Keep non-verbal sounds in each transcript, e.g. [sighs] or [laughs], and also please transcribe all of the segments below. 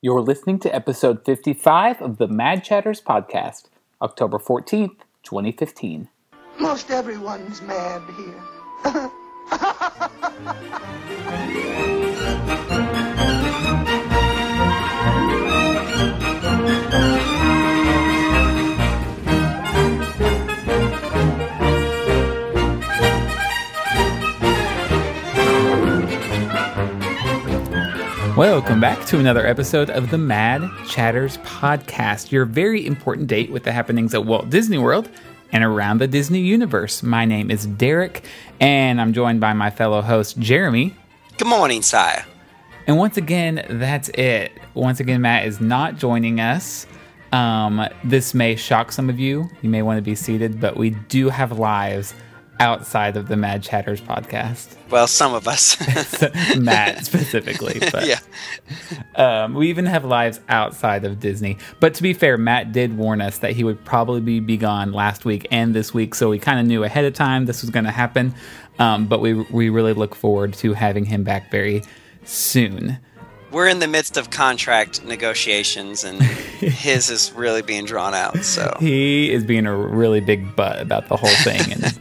You're listening to episode 55 of the Mad Chatters podcast, October 14th, 2015. Most everyone's mad here. [laughs] Welcome back to another episode of the Mad Chatters podcast, your very important date with the happenings at Walt Disney World and around the Disney universe. My name is Derek, and I'm joined by my fellow host, Jeremy. Good morning, sire. And once again, that's it. Once again, Matt is not joining us. Um, this may shock some of you. You may want to be seated, but we do have lives outside of the Mad Chatters podcast. [laughs] Well, some of us. [laughs] Matt specifically, [laughs] but yeah. um, we even have lives outside of Disney. But to be fair, Matt did warn us that he would probably be gone last week and this week, so we kind of knew ahead of time this was going to happen. Um, but we we really look forward to having him back very soon. We're in the midst of contract negotiations, and his is really being drawn out. So He is being a really big butt about the whole thing, and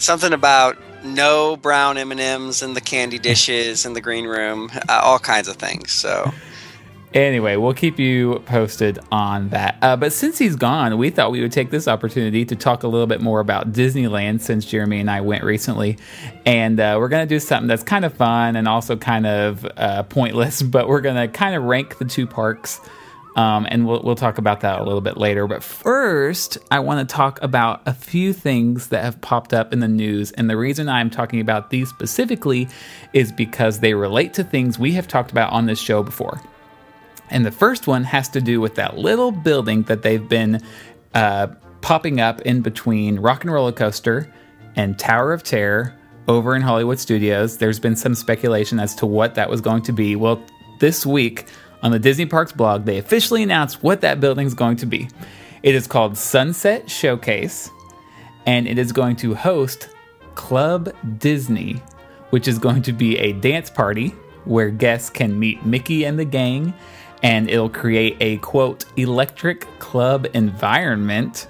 something about no brown M and M's in the candy [laughs] dishes in the green room, uh, all kinds of things. So Anyway, we'll keep you posted on that. Uh, but since he's gone, we thought we would take this opportunity to talk a little bit more about Disneyland since Jeremy and I went recently. And uh, we're going to do something that's kind of fun and also kind of uh, pointless, [laughs] but we're going to kind of rank the two parks. Um, and we'll, we'll talk about that a little bit later. But first, I want to talk about a few things that have popped up in the news. And the reason I'm talking about these specifically is because they relate to things we have talked about on this show before. And the first one has to do with that little building that they've been uh, popping up in between Rock and Roller Coaster and Tower of Terror over in Hollywood Studios. There's been some speculation as to what that was going to be. Well, this week on the Disney Parks blog, they officially announced what that building is going to be. It is called Sunset Showcase, and it is going to host Club Disney, which is going to be a dance party where guests can meet Mickey and the gang and it'll create a quote electric club environment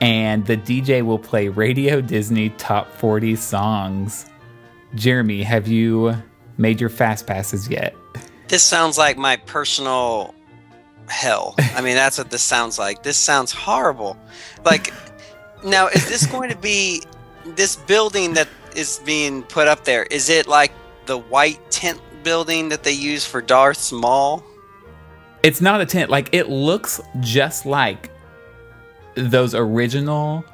and the DJ will play Radio Disney Top 40 songs. Jeremy, have you made your fast passes yet? This sounds like my personal hell. I mean, that's what this sounds like. This sounds horrible. Like, now is this [laughs] going to be this building that is being put up there? Is it like the white tent building that they use for Darth Maul? It's not a tent. Like it looks just like those original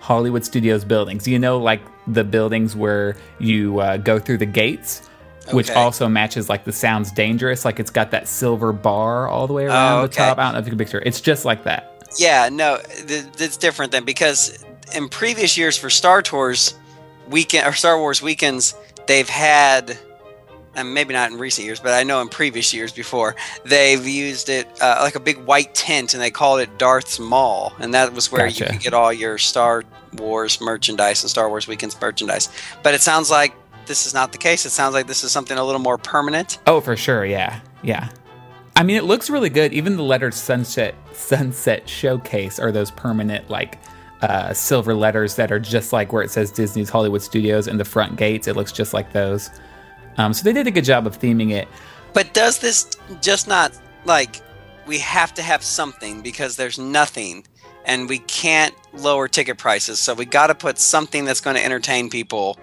Hollywood Studios buildings. You know, like the buildings where you uh, go through the gates, which Okay. also matches like the Sounds Dangerous. Like it's got that silver bar all the way around Oh, the top. I don't know if you can picture. it. It's just like that. Yeah, no, th- it's different then because in previous years for Star Tours weekend or Star Wars weekends, they've had, and maybe not in recent years, but I know in previous years before they've used it uh, like a big white tent, and they called it Darth's Mall, and that was where Gotcha. you could get all your Star Wars merchandise and Star Wars weekends merchandise. But it sounds like this is not the case. It sounds like this is something a little more permanent. Oh, for sure. Yeah. Yeah. I mean, it looks really good. Even the letters Sunset Sunset Showcase are those permanent like uh, silver letters that are just like where it says Disney's Hollywood Studios in the front gates. It looks just like those. Um, so they did a good job of theming it. But does this just not like we have to have something because there's nothing and we can't lower ticket prices, so we got to put something that's going to entertain people.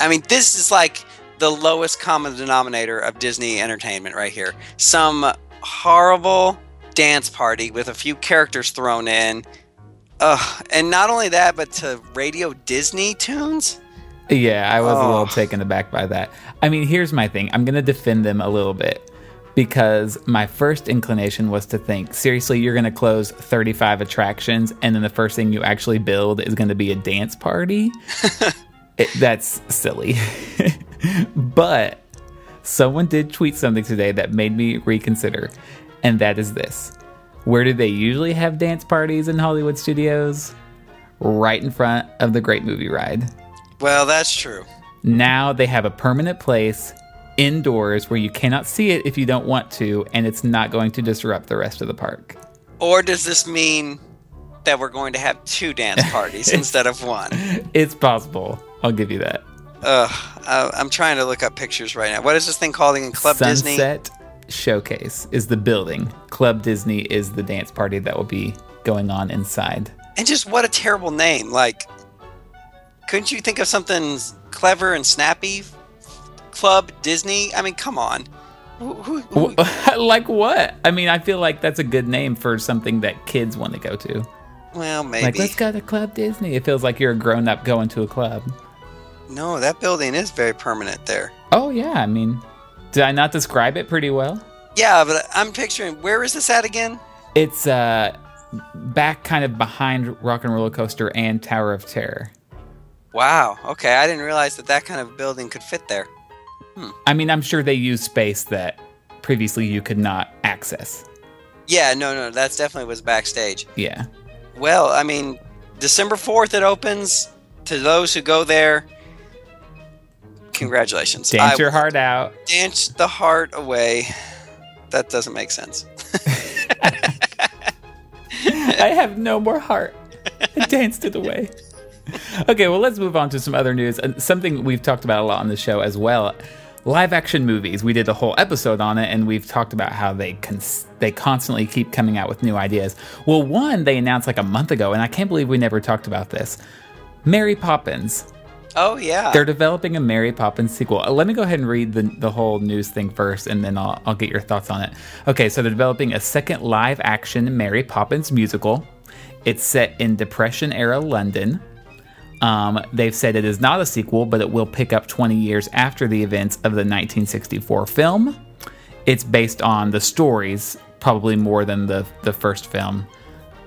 I mean, this is like the lowest common denominator of Disney entertainment right here. Some horrible dance party with a few characters thrown in. Ugh, and not only that, but to Radio Disney tunes. Yeah, I was a Oh. little taken aback by that. I mean, here's my thing. I'm going to defend them a little bit because my first inclination was to think, seriously, you're going to close 35 attractions and then the first thing you actually build is going to be a dance party? [laughs] It- that's silly. [laughs] but someone did tweet something today that made me reconsider, and that is this. Where do they usually have dance parties in Hollywood studios? Right in front of the Great Movie Ride. Well, that's true. Now they have a permanent place indoors where you cannot see it if you don't want to, and it's not going to disrupt the rest of the park. Or does this mean that we're going to have two dance [laughs] parties instead of one? It's possible. I'll give you that. Ugh, I, I'm trying to look up pictures right now. What is this thing called in Club Disney? Sunset Showcase is the building. Club Disney is the dance party that will be going on inside. And just what a terrible name. Like, couldn't you think of something clever and snappy? Club Disney? I mean, come on. Who, who, who- [laughs] like what? I mean, I feel like that's a good name for something that kids want to go to. well, maybe. Like, let's go to Club Disney. It feels like you're a grown up going to a club. No, that building is very permanent there. Oh, yeah. I mean, did I not describe it pretty well? Yeah, but I'm picturing where is this at again? It's uh, back kind of behind Rock and Roller Coaster and Tower of Terror. Wow. Okay, I didn't realize that that kind of building could fit there. I mean, I'm sure they use space that previously you could not access. Yeah, no, no, that's definitely was backstage. Yeah. Well, I mean, December 4th it opens. To those who go there, congratulations. Dance I your heart out. Dance the heart away. That doesn't make sense. [laughs] I have no more heart. I danced it away. Okay, well, let's move on to some other news. Something we've talked about a lot on the show as well. Live action movies. We did a whole episode on it, and we've talked about how they cons- they constantly keep coming out with new ideas. Well, one they announced like a month ago, and I can't believe we never talked about this. Mary Poppins. Oh, yeah. They're developing a Mary Poppins sequel. Uh, Let me go ahead and read the, the whole news thing first, and then I'll, I'll get your thoughts on it. Okay, so they're developing a second live action Mary Poppins musical. It's set in Depression era London. Um, they've said it is not a sequel, but it will pick up 20 years after the events of the 1964 film. It's based on the stories, probably more than the, the first film.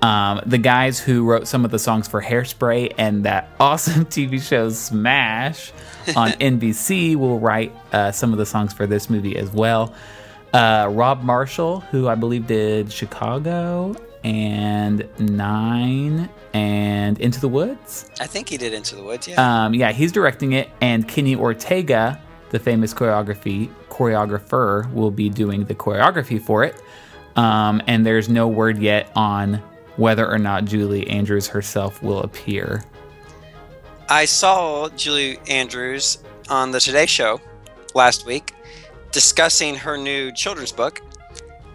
Um, the guys who wrote some of the songs for Hairspray and that [laughs] awesome TV show Smash on [laughs] NBC will write uh, some of the songs for this movie as well. Uh, Rob Marshall, who I believe did Chicago and Nine and Into the Woods. I think he did Into the Woods, yeah. Um, yeah, he's directing it, and Kenny Ortega, the famous choreography choreographer, will be doing the choreography for it. Um, and there's no word yet on whether or not Julie Andrews herself will appear. I saw Julie Andrews on the Today Show last week discussing her new children's book.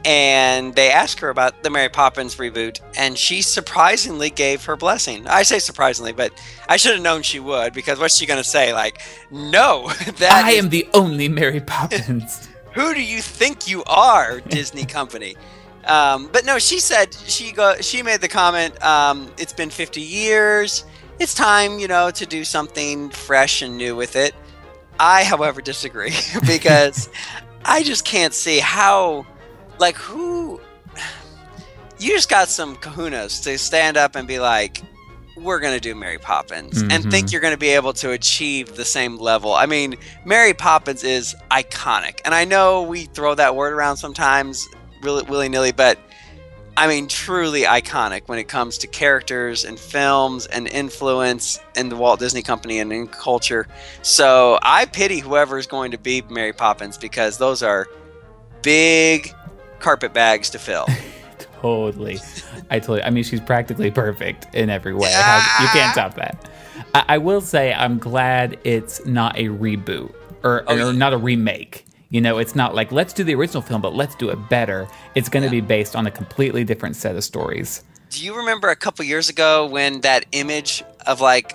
And they asked her about the Mary Poppins reboot, and she surprisingly gave her blessing. I say surprisingly, but I should have known she would because what's she going to say? Like, no, [laughs] that I is- am the only Mary Poppins. [laughs] who do you think you are, Disney Company? Um, but no, she said she go. She made the comment. Um, it's been 50 years. It's time, you know, to do something fresh and new with it. I, however, disagree [laughs] because [laughs] I just can't see how, like, who. You just got some kahunas to stand up and be like, we're going to do Mary Poppins and Mhm. think you're going to be able to achieve the same level. I mean, Mary Poppins is iconic. And I know we throw that word around sometimes willy nilly, but I mean, truly iconic when it comes to characters and films and influence in the Walt Disney Company and in culture. So I pity whoever is going to be Mary Poppins because those are big carpet bags to fill. [laughs] totally. I totally. I mean, she's practically perfect in every way. How- you can't top that. I, I will say, I'm glad it's not a reboot or, Oh, or not a remake. You know, it's not like let's do the original film, but let's do it better. It's going to be based on a completely different set of stories. Do you remember a couple years ago when that image of like,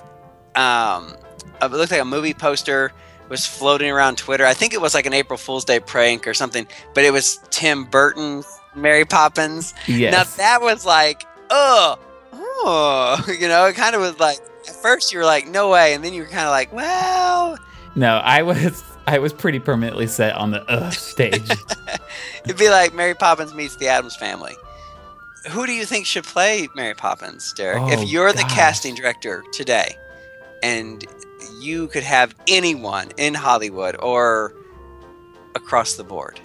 um, of- it looked like a movie poster was floating around Twitter? I think it was like an April Fool's Day prank or something, but it was Tim Burton's Mary Poppins. Yes. Now that was like, oh, oh, [laughs] you know, it kind of was like. At first, you were like, "No way," and then you were kind of like, "Well, No, I was I was pretty permanently set on the uh stage. [laughs] it'd be like Mary Poppins meets the Addams Family." Who do you think should play Mary Poppins, Derek? Oh, if you're the casting director today, and you could have anyone in Hollywood or across the board,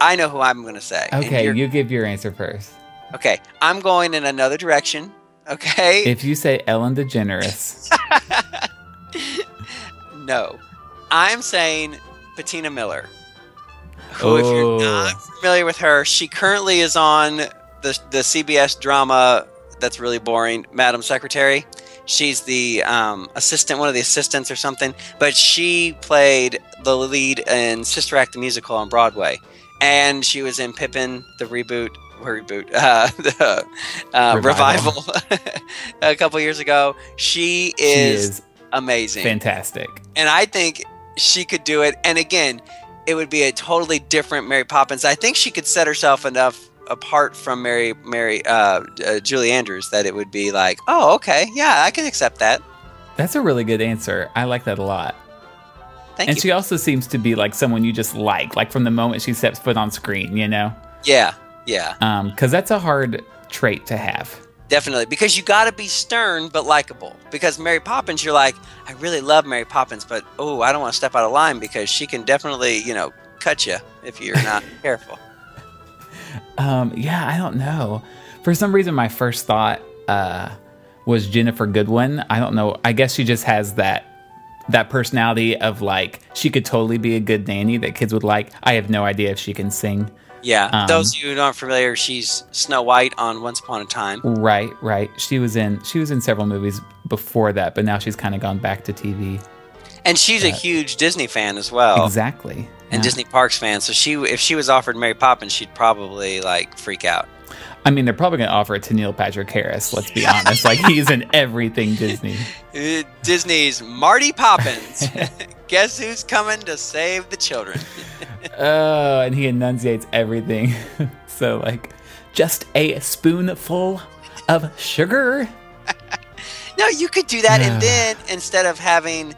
I know who I'm going to say. Okay, you give your answer first. okay, I'm going in another direction. Okay, If you say Ellen DeGeneres, [laughs] no, I'm saying Patina Miller who, if you're Oh. not familiar with her, she currently is on the the CBS drama that's really boring, Madam Secretary. She's the um, assistant, one of the assistants or something. But she played the lead in Sister Act the musical on Broadway, and she was in Pippin the reboot. Reboot, [laughs] uh, the uh, Revival. revival, [laughs] a couple years ago. She She is, is amazing fantastic. and I think she could do it. And again, it would be a totally different Mary Poppins. I think she could set herself enough apart from Mary Mary uh, uh, Julie Andrews that it would be like, oh, okay, yeah, I can accept that. That's a really good answer. I like that a lot. Thank you. and you. she also seems to be like someone you just like, like from the moment she steps foot on screen, you know? yeah, yeah, Because that's a hard trait to have. Definitely. Because you got to be stern but likable. Because Mary Poppins, you're like, I really love Mary Poppins, but oh, I don't want to step out of line because she can definitely, you know, cut you if you're not [laughs] careful. Um, yeah, I don't know. For some reason, my first thought uh, was Ginnifer Goodwin. I don't know. I guess she just has that that personality of like she could totally be a good nanny that kids would like. I have no idea if she can sing. Yeah, Um, those of you who aren't familiar, she's Snow White on Once Upon a Time. Right, right. She was in she was in several movies before that, but now she's kind of gone back to TV. And she's a huge Disney fan as well, exactly. and Yeah. Disney Parks fan. So she, if she was offered Mary Poppins, she'd probably like freak out. I mean, they're probably going to offer it to Neil Patrick Harris. Let's be honest. Like he's in everything Disney. [laughs] Uh, Disney's Marty Poppins. [laughs] Guess who's coming to save the children? [laughs] Oh, and he enunciates everything. so like, just a spoonful of sugar. No, you could do that, and then instead of having,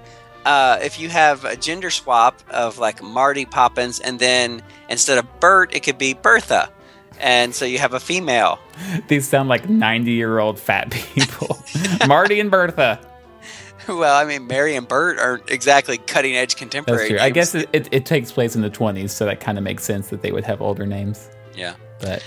uh, if you have a gender swap of like Marty Poppins, and then instead of Bert, it could be Bertha, and so you have a female. These sound like ninety-year-old fat people. [laughs] Marty and Bertha. Well, I mean, Mary and Bert aren't exactly cutting edge contemporary. That's true. I guess it, it, it takes place in the twenties, so that kind of makes sense that they would have older names. Yeah. But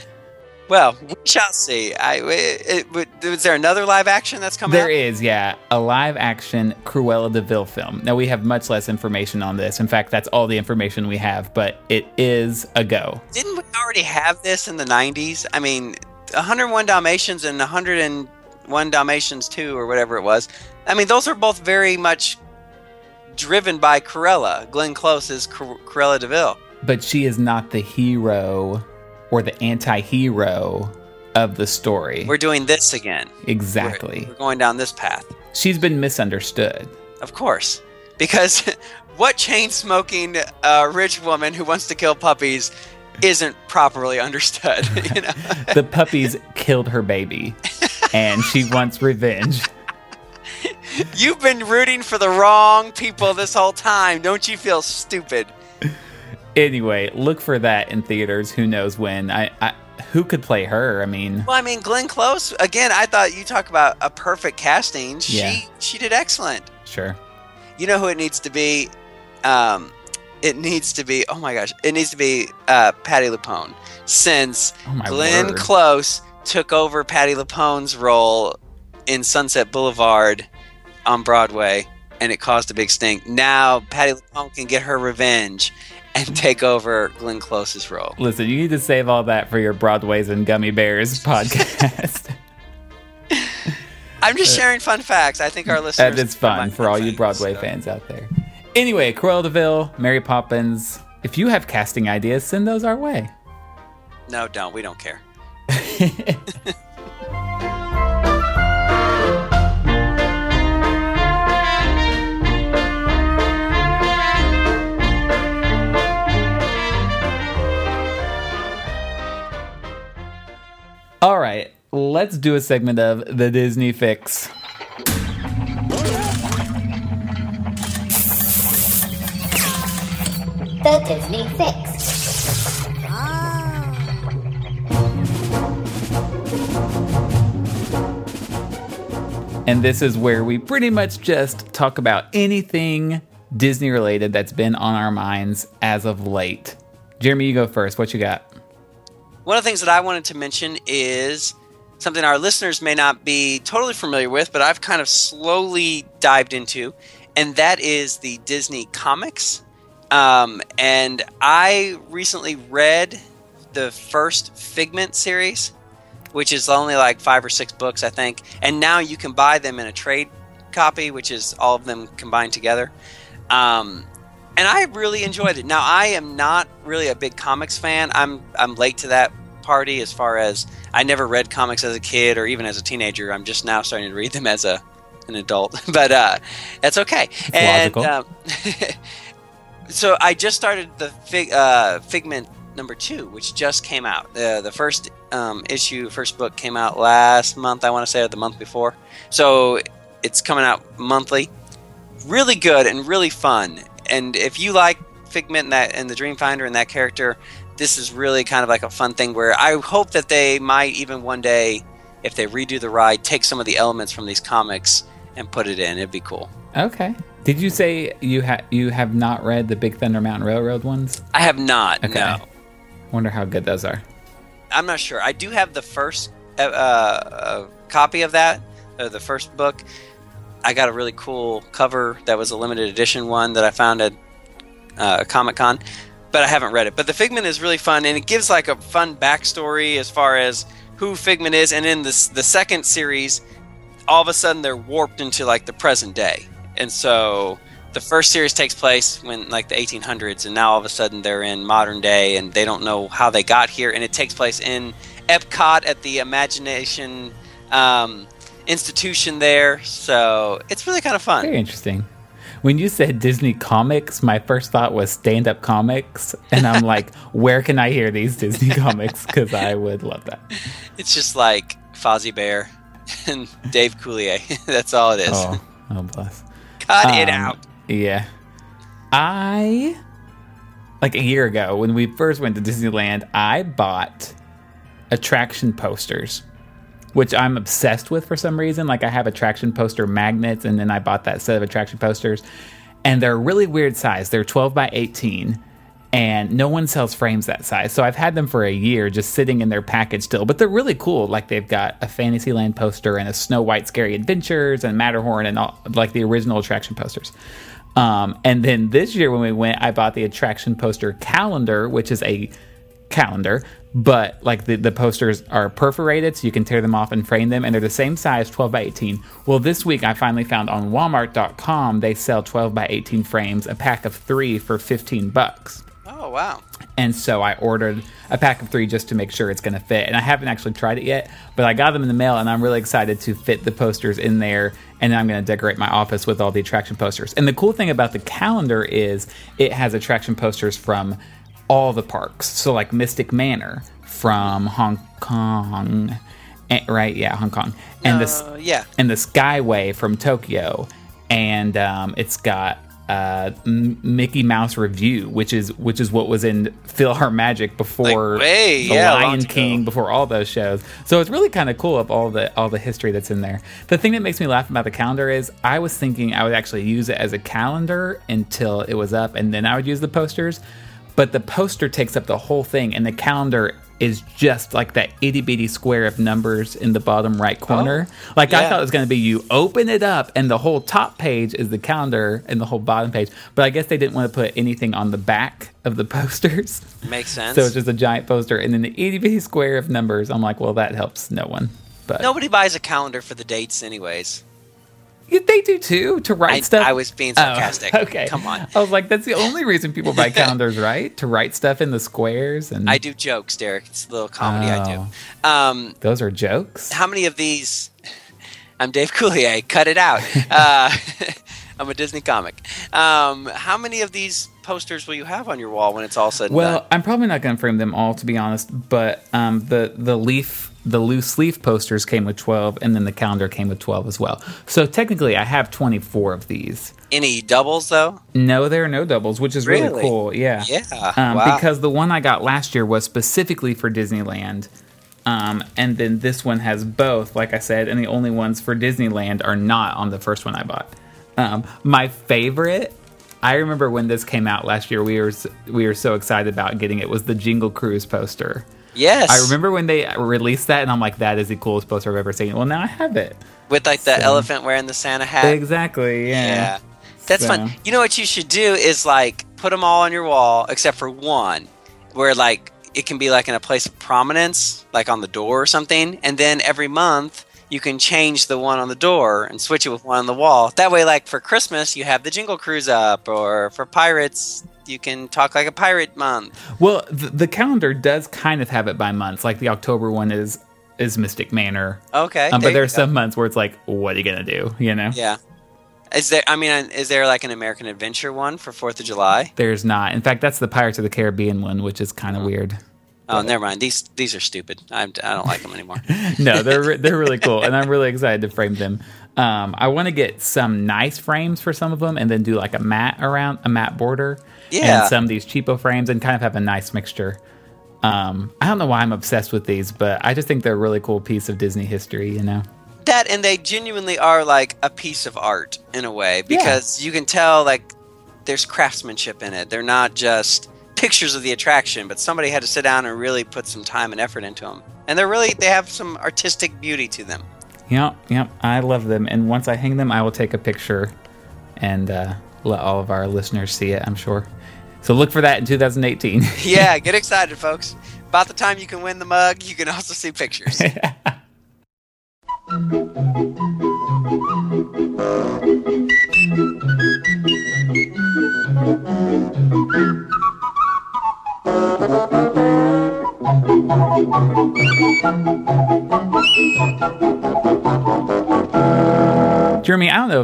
Well, we shall see. I, it, it, is there another live action that's coming There out? is, yeah, a live action Cruella de Vil film. Now we have much less information on this. In fact, that's all the information we have, but it is a go. Didn't we already have this in the 90s? I mean, 101 Dalmatians and 101 Dalmatians 2 or whatever it was. I mean, those are both very much driven by Cruella. Glenn Close is Cru- Cruella de Vil. But she is not the hero or the anti-hero of the story. We're doing this again. exactly. We're going down this path. She's been misunderstood. Of course. Because [laughs] what chain smoking uh, rich woman who wants to kill puppies isn't properly understood? [laughs] you know? [laughs] The puppies killed her baby, and she wants revenge. You've been rooting for the wrong people this whole time. Don't you feel stupid? Anyway, look for that in theaters. Who knows when? I, I who could play her? I mean, Well, I mean, Glenn Close. Again, I thought you talk about a perfect casting. She Yeah. she did excellent. sure. You know who it needs to be? Um, it needs to be. Oh my gosh, it needs to be uh, Patti LuPone. Since Oh Glenn word. Close took over Patti LuPone's role in Sunset Boulevard on Broadway, and it caused a big stink. Now Patti LuPone can get her revenge and take over Glenn Close's role. Listen, you need to save all that for your Broadways and Gummy Bears [laughs] podcast. I'm just sharing fun facts. I think our listeners. that is don't fun for all you Broadway so. fans out there. Anyway, Cruella de Vil, Mary Poppins. If you have casting ideas, send those our way. No, don't. We don't care. [laughs] All right, let's do a segment of the Disney Fix. The Disney Fix. And this is where we pretty much just talk about anything Disney related that's been on our minds as of late. Jeremy, you go first. What you got? One of the things that I wanted to mention is something our listeners may not be totally familiar with, but I've kind of slowly dived into, and that is the Disney comics Um, and I recently read the first Figment series, which is only like five or six books, I think. And now you can buy them in a trade copy, which is all of them combined together. Um, and I really enjoyed it. Now I am not really a big comics fan. I'm I'm late to that party as far as I never read comics as a kid or even as a teenager. I'm just now starting to read them as a an adult, [laughs] but uh, that's okay. and logical. um, [laughs] so I just started the fig, uh, Figment number two, which just came out. Uh, the first um, issue, first book came out last month. I want to say or the month before. So it's coming out monthly. Really good and really fun. And if you like Figment and that and the Dreamfinder and that character, this is really kind of like a fun thing where I hope that they might even one day, if they redo the ride, take some of the elements from these comics and put it in. It'd be cool. Okay. Did you say you ha- you have not read the Big Thunder Mountain Railroad ones? I have not. Okay. No, Wonder how good those are. I'm not sure. I do have the first uh, uh, copy of that, uh, the first book. I got a really cool cover that was a limited edition one that I found at uh, Comic Con, but I haven't read it. But the Figment is really fun, and it gives like a fun backstory as far as who Figment is. And in this the second series, all of a sudden they're warped into like the present day, and so the first series takes place when like the 1800s, and now all of a sudden they're in modern day, and they don't know how they got here, and it takes place in Epcot at the Imagination um, institution there. So it's really kind of fun. Very interesting. When you said Disney comics, my first thought was stand up comics. And I'm [laughs] like, where can I hear these Disney comics? Because I would love that. It's just like Fozzie Bear [laughs] and Dave Coulier. [laughs] That's all it is. Oh, oh bless. Cut it Um, out. Yeah. I, like a year ago, when we first went to Disneyland, I bought attraction posters, which I'm obsessed with for some reason. Like, I have attraction poster magnets, and then I bought that set of attraction posters. And they're really weird size. They're 12 by 18, and no one sells frames that size. So I've had them for a year just sitting in their package still, but they're really cool. Like, they've got a Fantasyland poster and a Snow White Scary Adventures and Matterhorn and all, like the original attraction posters. Um, and then this year when we went, I bought the attraction poster calendar, which is a calendar, but like the, the posters are perforated so you can tear them off and frame them, and they're the same size, 12 by 18. Well, this week I finally found on Walmart.com they sell 12 by 18 frames, a pack of three for 15 bucks. Oh wow. And so I ordered a pack of three just to make sure it's going to fit. And I haven't actually tried it yet, but I got them in the mail and I'm really excited to fit the posters in there. And then I'm going to decorate my office with all the attraction posters. And the cool thing about the calendar is it has attraction posters from all the parks. So, like Mystic Manor from Hong Kong. Eh, right? Yeah, Hong Kong. And this Uh, yeah. and the Skyway from Tokyo, and um, it's got uh, Mickey Mouse Revue, which is which is what was in PhilharMagic before Like, way, the yeah, Lion. King, before all those shows. So it's really kind of cool of all the all the history that's in there. The thing that makes me laugh about the calendar is I was thinking I would actually use it as a calendar until it was up, and then I would use the posters. But the poster takes up the whole thing, and the calendar is just like that itty bitty square of numbers in the bottom right corner. Oh, like I thought it was going to be you open it up, and the whole top page is the calendar, and the whole bottom page. But I guess they didn't want to put anything on the back of the [laughs] posters. Makes sense. [laughs] So it's just a giant poster, and then the itty bitty square of numbers. I'm like, well, that helps no one. But Nobody buys a calendar for the dates, anyways. They do too to write I- stuff. I was being Oh, sarcastic. [laughs] okay, Come on. I was like, that's the only reason people buy [laughs] calendars, right? To write stuff in the squares, and I do jokes, Derek. It's a little comedy I Oh. do. Um, those are jokes. how many of these? [laughs] I'm Dave Coulier. Cut it out. Uh, I'm a Disney comic. Um, how many of these posters will you have on your wall when it's all said Well? I'm probably not going to frame them all, to be honest. But um, the the leaf, the loose leaf posters came with 12, and then the calendar came with 12 as well. So technically, I have 24 of these. Any doubles though? No, there are no doubles, which is really, Really? cool. Yeah, Yeah. Um, wow. Because the one I got last year was specifically for Disneyland. Um, and then this one has both, like I said, and the only ones for Disneyland are not on the first one I bought. Um, my favorite, I remember when this came out last year, we were we were so excited about getting it was the Jingle Cruise poster. Yes. I remember when they released that, and I'm like, that is the coolest poster I've ever seen. Well, now I have it. with like the So- elephant wearing the Santa hat. Exactly. Yeah. Yeah. That's So- fun. You know what you should do is like put them all on your wall except for one, where like it can be like in a place of prominence, like on the door or something, and then every month you can change the one on the door and switch it with one on the wall. That way, like for Christmas, you have the Jingle Cruise up, or for Pirates, you can talk like a pirate month. Well, the, the calendar does kind of have it by months. Like the October one is is Mystic Manor, Okay, um, there but there are go. some months where it's like, what are you gonna do? You know, Yeah. Is there? I mean, is there like an American Adventure one for Fourth of July? there's not. In fact, that's the Pirates of the Caribbean one, which is kind of weird. Oh, never mind. These these are stupid. I'm, I don't like them anymore. [laughs] no, they're they're really cool, and I'm really excited to frame them. Um, I want to get some nice frames for some of them, and then do like a mat around a mat border, Yeah. and some of these cheapo frames, and kind of have a nice mixture. Um, I don't know why I'm obsessed with these, but I just think they're a really cool piece of Disney history. You know, that and they genuinely are like a piece of art in a way because you can tell like there's craftsmanship in it. They're not just pictures of the attraction, but somebody had to sit down and really put some time and effort into them. And they're really they have some artistic beauty to them. yep, yep, I love them, and once I hang them, I will take a picture and uh, let all of our listeners see it. I'm sure. So look for that in 2018. Yeah, [laughs] get excited, folks. About the time you can win the mug, you can also see pictures. [laughs]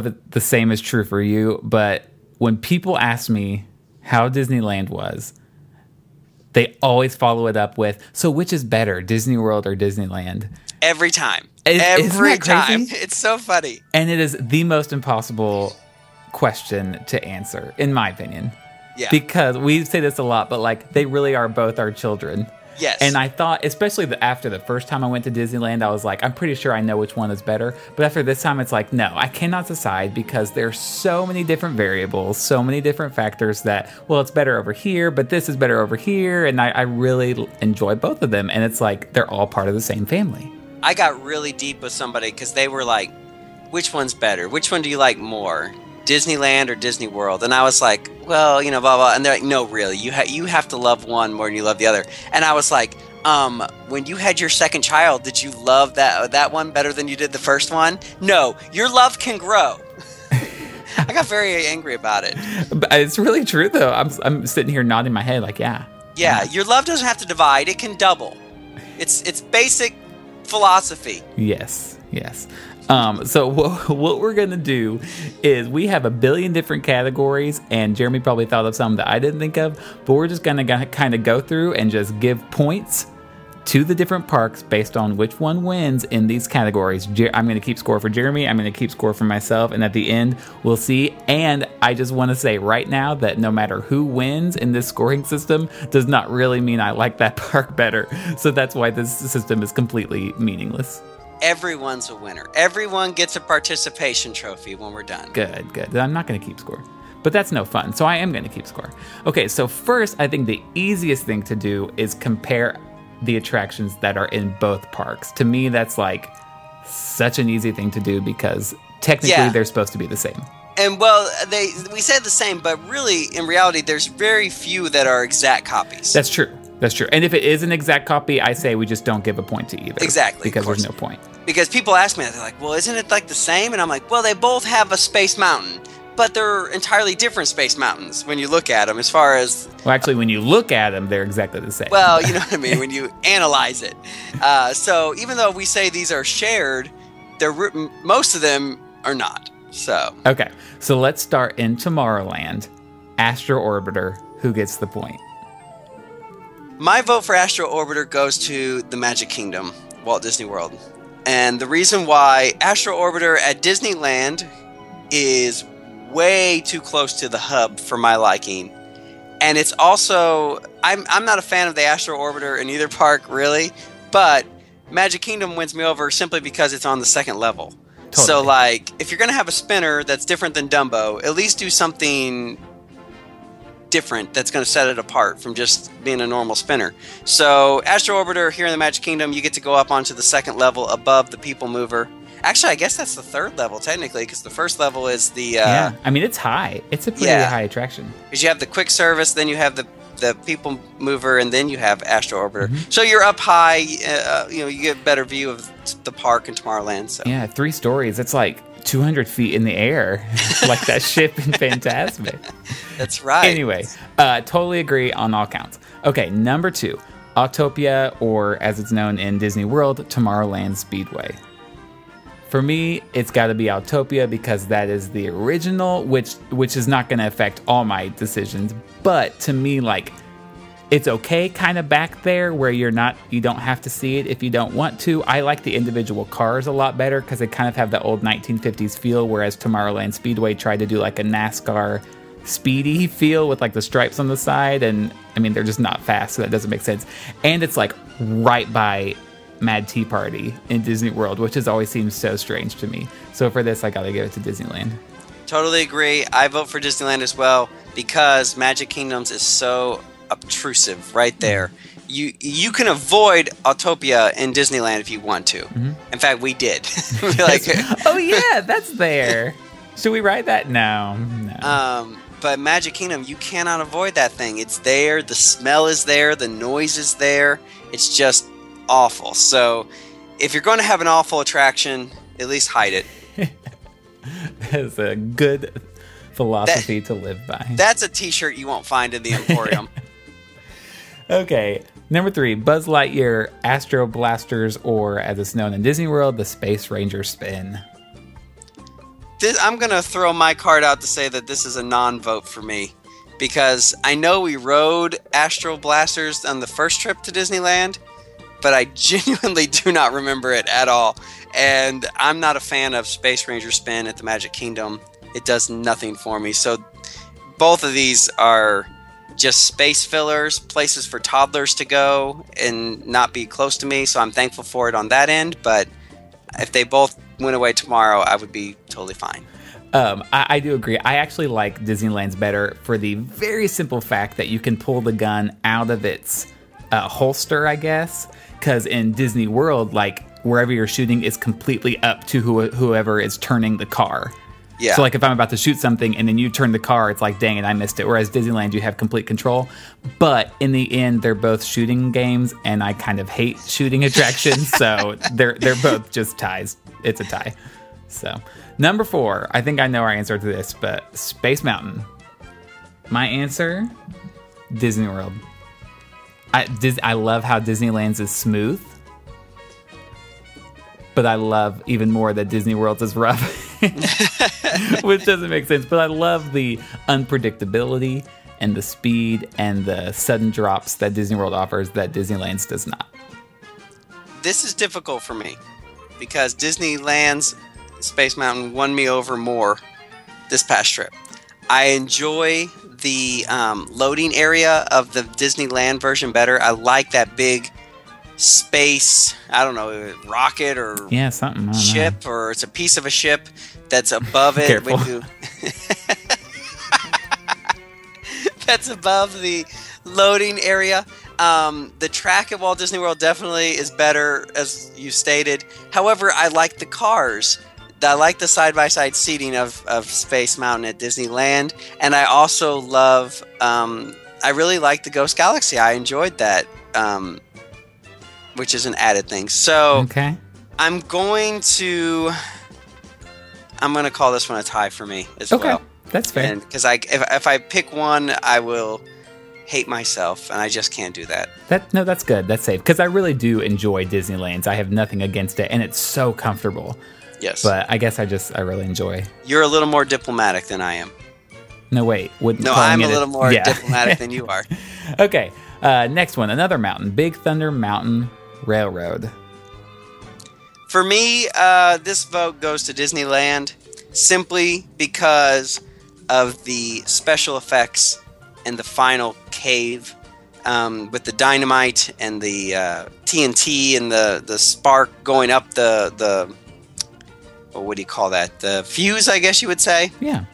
know if the same is true for you, but when people ask me how Disneyland was, they always follow it up with, "So which is better, Disney World or Disneyland?" Every time. Is- Every time. [laughs] It's so funny. And it is the most impossible question to answer, in my opinion, Yeah. because we say this a lot, but like they really are both our children. Yes. And I thought, especially the, after the first time I went to Disneyland, I was like, I'm pretty sure I know which one is better. But after this time, it's like, no, I cannot decide because there's so many different variables, so many different factors that, well, it's better over here, but this is better over here. And I, I really enjoy both of them. And it's like, they're all part of the same family. I got really deep with somebody because they were like, which one's better? Which one do you like more? Disneyland or Disney World? And I was like, well, you know, blah blah. And they're like, no, really, you ha- you have to love one more than you love the other. And I was like, um, when you had your second child, did you love that that one better than you did the first one? No, your love can grow. [laughs] I got very angry about it. But it's really true, though. I'm, I'm sitting here nodding my head, like, yeah. Yeah, your love doesn't have to divide; it can double. It's it's basic philosophy. Yes, yes. Um, so [laughs] what, what we're gonna do is we have a billion different categories, and Jeremy probably thought of some that I didn't think of, but we're just gonna kind of go through and just give points to the different parks based on which one wins in these categories. Jer- I'm gonna keep score for Jeremy. I'm gonna keep score for myself, and at the end we'll see. And I just want to say right now that no matter who wins in this scoring system does not really mean I like that [laughs] park better. So that's why this system is completely meaningless. Everyone's a winner. Everyone gets a participation trophy when we're done. Good, good. I'm not going to keep score. But that's no fun. So I am going to keep score. Okay, so first, I think the easiest thing to do is compare the attractions that are in both parks. To me, that's like such an easy thing to do because technically Yeah. they're supposed to be the same. And well, they we said the same, but really, in reality, there's very few that are exact copies. That's true. That's true. And if it is an exact copy, I say we just don't give a point to either. Exactly, Because there's no point. because people ask me, that, they're like, "Well, isn't it like the same?" And I'm like, "Well, they both have a space mountain, but they're entirely different space mountains when you look at them. As far as Well, actually, when you look at them, they're exactly the same. well, you know [laughs] what I mean when you analyze it. Uh, so even though we say these are shared, they're most of them are not. So Okay, so let's start in Tomorrowland. Astro Orbiter, who gets the point? My vote for Astro Orbiter goes to the Magic Kingdom, Walt Disney World. And the reason why Astro Orbiter at Disneyland is way too close to the hub for my liking. And it's also I'm I'm not a fan of the Astro Orbiter in either park really, but Magic Kingdom wins me over simply because it's on the second level. So like if you're going to have a spinner that's different than Dumbo, at least do something different that's going to set it apart from just being a normal spinner. So, Astro Orbiter here in the Magic Kingdom, you get to go up onto the second level above the People Mover. Actually, I guess that's the third level technically, because the first level is the uh, yeah, I mean it's high. It's a pretty Yeah. high attraction. because you have the quick service, then you have the the people mover, and then you have Astro Orbiter. Mm-hmm. So you're up high. Uh, you know, you get a better view of the park in Tomorrowland. So Yeah, three stories. It's like 200 feet in the air, [laughs] like that ship in Fantasmic. that's right. Anyway, uh, totally agree on all counts. Okay, number two, Autopia, or as it's known in Disney World, Tomorrowland Speedway. For me, it's got to be Autopia because that is the original, which which is not going to affect all my decisions. But to me, like it's okay kind of back there where you're not you don't have to see it if you don't want to. I like the individual cars a lot better because they kind of have the old 1950s feel whereas tomorrowland speedway tried to do like a nascar speedy feel with like the stripes on the side and i mean they're just not fast so that doesn't make sense. And it's like right by mad tea party in disney world which has always seemed so strange to me. So for this i gotta give it to disneyland. Totally agree. I vote for Disneyland as well because Magic Kingdoms is so obtrusive right there. You you can avoid Autopia in Disneyland if you want to. In fact, we did. [laughs] [laughs] like, oh yeah that's there [laughs] should we ride that no no um, but Magic Kingdom, you cannot avoid that thing. It's there. The smell is there. The noise is there. It's just awful. So, if you're going to have an awful attraction, at least hide it. that's a good philosophy to live by. That's a T-shirt you won't find in the Emporium. Okay, number three, Buzz Lightyear, Astro Blasters, or as it's known in Disney World, the Space Ranger Spin. this, I'm gonna throw my card out to say that this is a non-vote for me because I know we rode Astro Blasters on the first trip to Disneyland, but I genuinely [laughs] do not remember it at all. And I'm not a fan of Space Ranger Spin at the Magic Kingdom. It does nothing for me. So both of these are just space fillers, places for toddlers to go and not be close to me. So I'm thankful for it on that end. But if they both went away tomorrow, I would be totally fine. Um, I, I do agree. I actually like Disneyland's better for the very simple fact that you can pull the gun out of its uh, holster, I guess. Because in Disney World, like wherever you're shooting is completely up to who, whoever is turning the car. Yeah. So like if I'm about to shoot something and then you turn the car, it's like dang it, I missed it. Whereas Disneyland, you have complete control. But in the end, they're both shooting games, and I kind of hate shooting [laughs] attractions, so they're they're both just ties. It's a tie. So number four, I think I know our answer to this, but Space Mountain. My answer, Disney World. I Dis- I love how Disneyland's is smooth. But I love even more that Disney World's is rough, [laughs] which doesn't make sense. But I love the unpredictability and the speed and the sudden drops that Disney World offers that Disneyland's does not. this is difficult for me because Disneyland's Space Mountain won me over more this past trip. I enjoy the um, loading area of the Disneyland version better. I like that big space, I don't know, rocket or Yeah, something. Don't know. ship, or it's a piece of a ship that's above it. Careful. you- [laughs] that's above the loading area. Um, the track at Walt Disney World definitely is better, as you stated. However, I like the cars. I like the side by side seating of, of Space Mountain at Disneyland. And I also love, um, I really like the Ghost Galaxy. I enjoyed that, um, which is an added thing. So. Okay. I'm going to. I'm going to call this one a tie for me as Okay. well. That's fair. Because I, if, if I pick one, I will hate myself, and I just can't do that. That no, that's good. That's safe because I really do enjoy Disneyland's. I have nothing against it, and it's so comfortable. Yes, But I guess I just I really enjoy. you're a little more diplomatic than I am. No, wait. Wouldn't No, I'm a it little more yeah. diplomatic than you [laughs] are. okay. Uh, next one, another mountain, Big Thunder Mountain Railroad. For me, uh, this vote goes to Disneyland simply because of the special effects in the final cave um, with the dynamite and the uh, TNT and the, the spark going up the the what do you call that the fuse I guess you would say Yeah.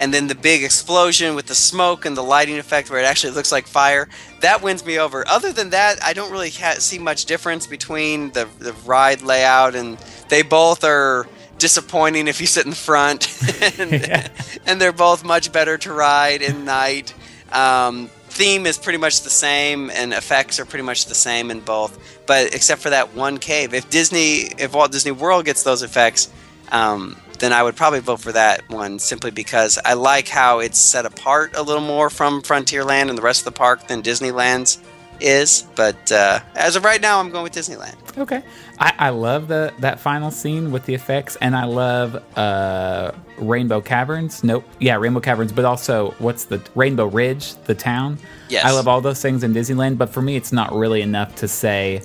And then the big explosion with the smoke and the lighting effect where it actually looks like fire. That wins me over. Other than that, I don't really ha- see much difference between the the ride layout and they both are disappointing if you sit in the front, [laughs] and, Yeah. [laughs] and they're both much better to ride in night. Um, theme is pretty much the same, and effects are pretty much the same in both, but except for that one cave. If Disney, if Walt Disney World gets those effects, um, then I would probably vote for that one simply because I like how it's set apart a little more from Frontierland and the rest of the park than Disneyland's is. But uh, as of right now, I'm going with Disneyland. Okay. I, I love the that final scene with the effects, and I love uh, Rainbow Caverns. Nope. Yeah, Rainbow Caverns, but also what's the Rainbow Ridge, the town. Yes. I love all those things in Disneyland, but for me, it's not really enough to say,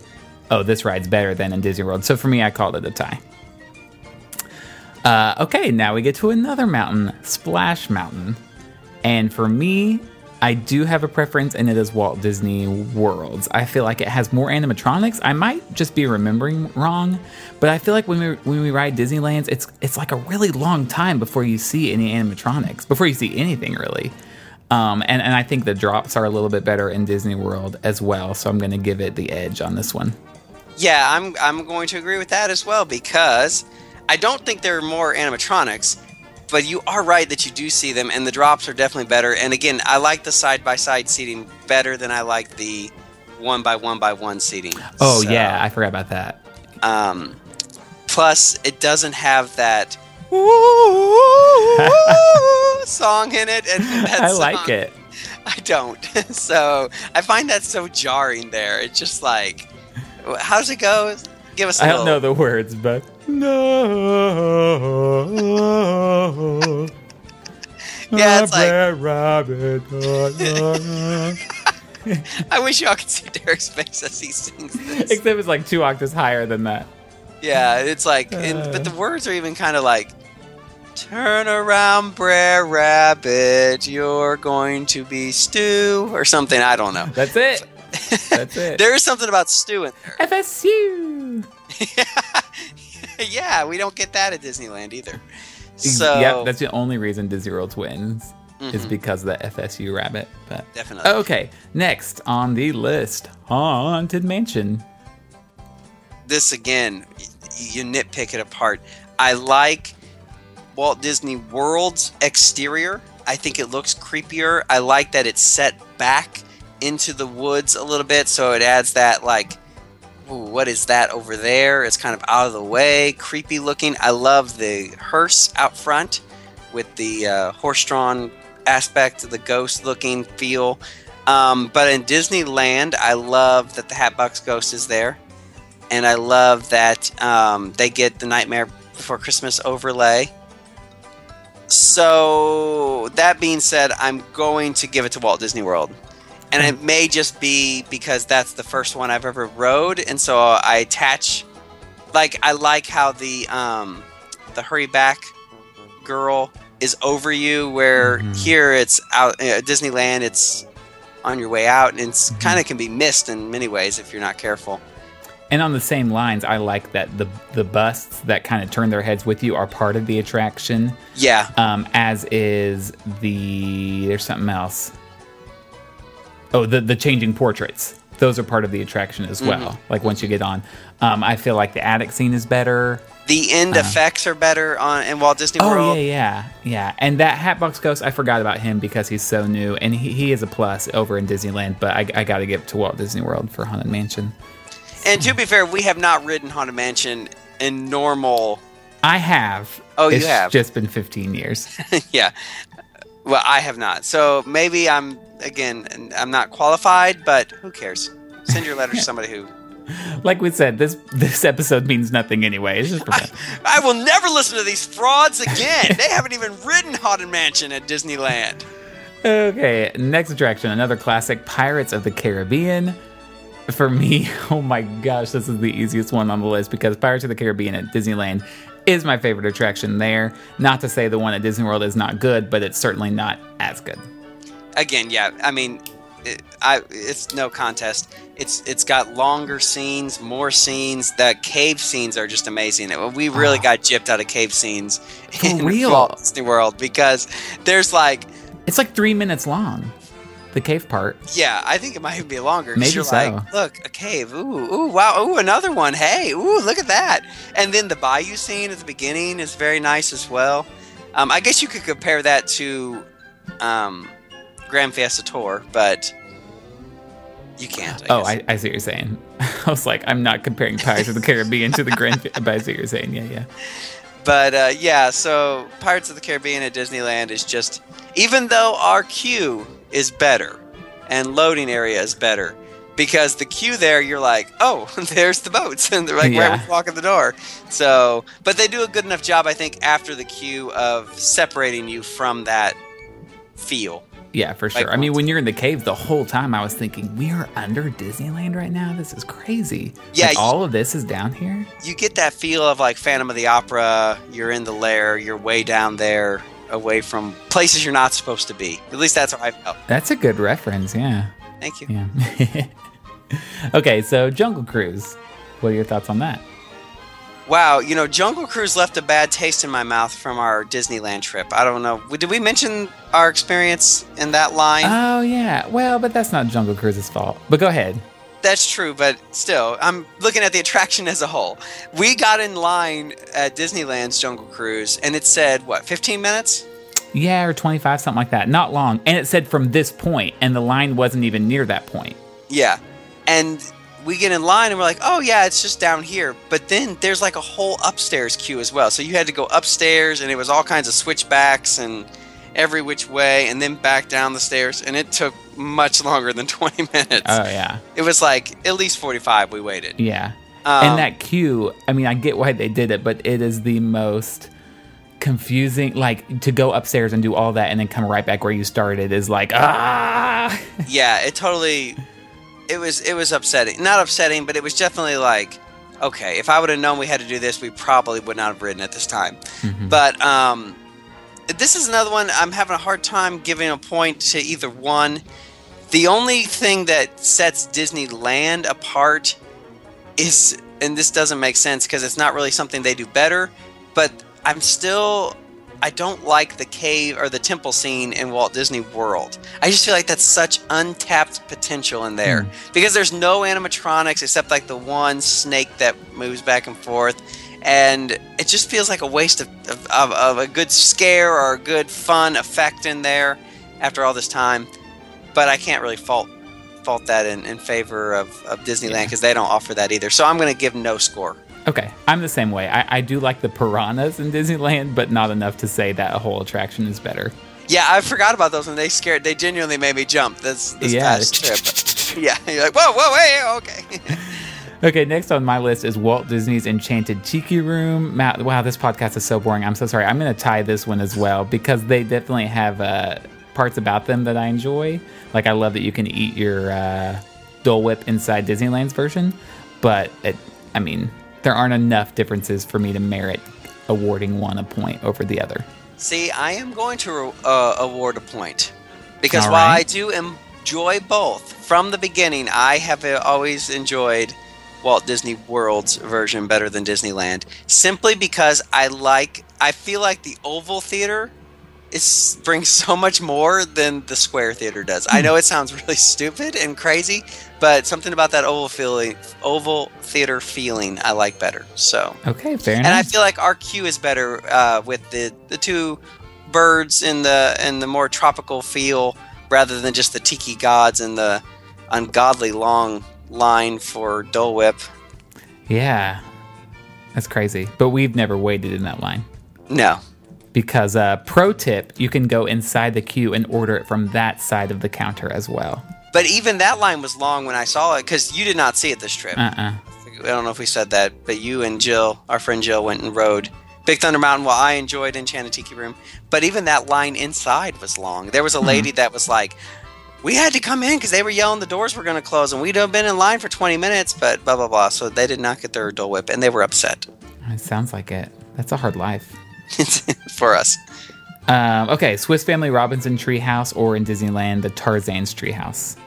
oh, this ride's better than in Disney World. So for me, I called it a tie. Uh, okay, now we get to another mountain, Splash Mountain. And for me, I do have a preference, and it is Walt Disney World's. I feel like it has more animatronics. I might just be remembering wrong, but I feel like when we when we ride Disneyland's, it's it's like a really long time before you see any animatronics, before you see anything really. Um, and and I think the drops are a little bit better in Disney World as well. So I'm going to give it the edge on this one. Yeah, I'm I'm going to agree with that as well because I don't think there are more animatronics, but you are right that you do see them, and the drops are definitely better. And again, I like the side by side seating better than I like the one by one by one seating. Oh So, yeah, I forgot about that. Um, plus, it doesn't have that [laughs] song in it, and [laughs] I like it. I don't. [laughs] so I find that so jarring. There, it's just like, how does it go? Give us. I I don't know the words, but no. Yeah, it's like- Red rabbit. [laughs] I wish y'all could see Derek's face as he sings this. Except it's like two octaves higher than that. Yeah, it's like, and, but the words are even kind of like, "Turn around, Brer Rabbit, you're going to be stew" or something. I don't know. That's it. [laughs] That's it. There is something about stew in there. FSU. yeah, [laughs] [laughs] we don't get that at Disneyland either. So yep, that's the only reason Disney World wins Mm-hmm. is because of the FSU rabbit. But Definitely. okay, next on the list, Haunted Mansion. this again, you nitpick it apart. I like Walt Disney World's exterior. I think it looks creepier. I like that it's set back into the woods a little bit, so it adds that like, ooh, what is that over there? It's kind of out of the way, creepy looking. I love the hearse out front with the uh, horse-drawn aspect, the ghost-looking feel. Um, but in Disneyland, I love that the Hatbox Ghost is there and I love that um, they get the Nightmare Before Christmas overlay. So that being said, I'm going to give it to Walt Disney World, and it may just be because that's the first one I've ever rode, and so I attach, like I like how the um, the hurry back girl is over you, where here it's out uh, Disneyland, it's on your way out, and it's kind of can be missed in many ways if you're not careful. And on the same lines, I like that the the busts that kind of turn their heads with you are part of the attraction. Yeah, Um, as is the there's something else. Oh, the the changing portraits. Those are part of the attraction as well. Like once you get on, um, I feel like the attic scene is better. The end effects are better on in Walt Disney World. Oh yeah, yeah, yeah. And that Hatbox Ghost, I forgot about him because he's so new, and he, he is a plus over in Disneyland. But I, I got to give to Walt Disney World for Haunted Mansion. And to be fair, we have not ridden Haunted Mansion in normal. I have. Oh, you It's have. Just been 15 years. [laughs] yeah. Well, I have not. So maybe I'm again. I'm not qualified, but who cares? Send your letter to [laughs] somebody who. like we said, this this episode means nothing anyway. It's just fun. I will never listen to these frauds again. they [laughs] haven't even ridden Haunted Mansion at Disneyland. Okay, next attraction, another classic, Pirates of the Caribbean. For me, [laughs] oh my gosh, this is the easiest one on the list because Pirates of the Caribbean at Disneyland is my favorite attraction there. Not to say the one at Disney World is not good, but it's certainly not as good. Again, yeah. I mean, it, I it's no contest. It's it's got longer scenes, more scenes. The cave scenes are just amazing. We really Oh. got gypped out of cave scenes For [laughs] in real? Walt Disney World because there's like It's like three minutes long. The cave part. yeah, I think it might even be longer. Maybe you're so. like, look, a cave. Ooh, ooh, wow. Ooh, another one. Hey, ooh, look at that. And then the bayou scene at the beginning is very nice as well. Um, I guess you could compare that to um, Grand Fiesta Tour, but you can't. I Oh. I, I see what you're saying. [laughs] I was like, I'm not comparing Pirates of the Caribbean to the Grand, but I see what you're saying. Yeah, yeah. But uh, yeah, so Pirates of the Caribbean at Disneyland is just, even though our queue is better and loading area is better, because the queue there, you're like, oh, [laughs] there's the boats, [laughs] and they're like Yeah. right when you walk in the door. So, but they do a good enough job, I think, after the queue of separating you from that feel. Yeah, for Like sure. I mean, when you're in the cave, the whole time I was thinking, we are under Disneyland right now. This is crazy. Yeah, Like, y- all of this is down here. You get that feel of like Phantom of the Opera. You're in the lair. You're way down there, away from places you're not supposed to be. At least that's how I felt. That's a good reference. Yeah. Thank you. Yeah. [laughs] okay, so Jungle Cruise. What are your thoughts on that? Wow, you know, Jungle Cruise left a bad taste in my mouth from our Disneyland trip. I don't know. Did we mention our experience in that line? Oh, yeah. Well, but that's not Jungle Cruise's fault. But go ahead. That's true, but still, I'm looking at the attraction as a whole. We got in line at Disneyland's Jungle Cruise, and it said, what, 15 minutes? Yeah, or 25, something like that. Not long. And it said from this point, and the line wasn't even near that point. Yeah. And we get in line and we're like, oh, yeah, it's just down here. But then there's like a whole upstairs queue as well. So you had to go upstairs and it was all kinds of switchbacks and every which way and then back down the stairs. And it took much longer than [laughs] 20 minutes. Oh, yeah. it was like at least 45 we waited. Yeah. Um, and that queue, I mean, I get why they did it, but it is the most confusing. Like to go upstairs and do all that and then come right back where you started is like, ah. [laughs] yeah, it totally it was it was upsetting. Not upsetting, but it was definitely like okay, if I would have known we had to do this, we probably would not have ridden at this time. But um this is another one I'm having a hard time giving a point to either one. The only thing that sets Disneyland apart is and this doesn't make sense because it's not really something they do better, but I'm still I don't like the cave or the temple scene in Walt Disney World. I just feel like that's such untapped potential in there hmm. because there's no animatronics except like the one snake that moves back and forth, and it just feels like a waste of, of, of, of a good scare or a good fun effect in there after all this time. But I can't really fault fault that in, in favor of, of Disneyland because they don't offer that either. So I'm going to give no score. Okay, I'm the same way. I, I do like the piranhas in Disneyland, but not enough to say that a whole attraction is better. Yeah, I forgot about those when they scared. They genuinely made me jump this, this Yeah. past trip. [laughs] Yeah, you're like, whoa, whoa, hey, okay. [laughs] Okay, next on my list is Walt Disney's Enchanted Tiki Room. Matt, wow, this podcast is so boring. I'm so sorry. I'm going to tie this one as well because they definitely have uh, parts about them that I enjoy. Like, I love that you can eat your uh, Dole Whip inside Disneyland's version, but it, I mean, there aren't enough differences for me to merit awarding one a point over the other. See, I am going to uh, award a point because All while right. I do enjoy both from the beginning, I have uh, always enjoyed Walt Disney World's version better than Disneyland, simply because I like. I feel like the Oval Theater is brings so much more than the Square Theater does. I know it sounds really stupid and crazy, but something about that Oval feeling, Oval Theater feeling, I like better. So. Okay, fair enough. And I feel like our queue is better uh, with the the two birds in the in the more tropical feel rather than just the tiki gods and the ungodly long line for Dole Whip. yeah, that's crazy. But we've never waited in that line. No. Because uh, pro tip you can go inside the queue and order it from that side of the counter as well But even that line was long when I saw it because you did not see it this trip. uh-uh I don't know if we said that, but you and Jill, our friend Jill, went and rode Big Thunder Mountain while I enjoyed Enchanted Tiki Room. But even that line inside was long. There was a lady that was like, we had to come in because they were yelling the doors were going to close and we'd have been in line for 20 minutes, but blah, blah, blah. So they did not get their Dole Whip and they were upset it sounds like it that's a hard life [laughs] for us. um, okay swiss family robinson treehouse or in disneyland the tarzan's treehouse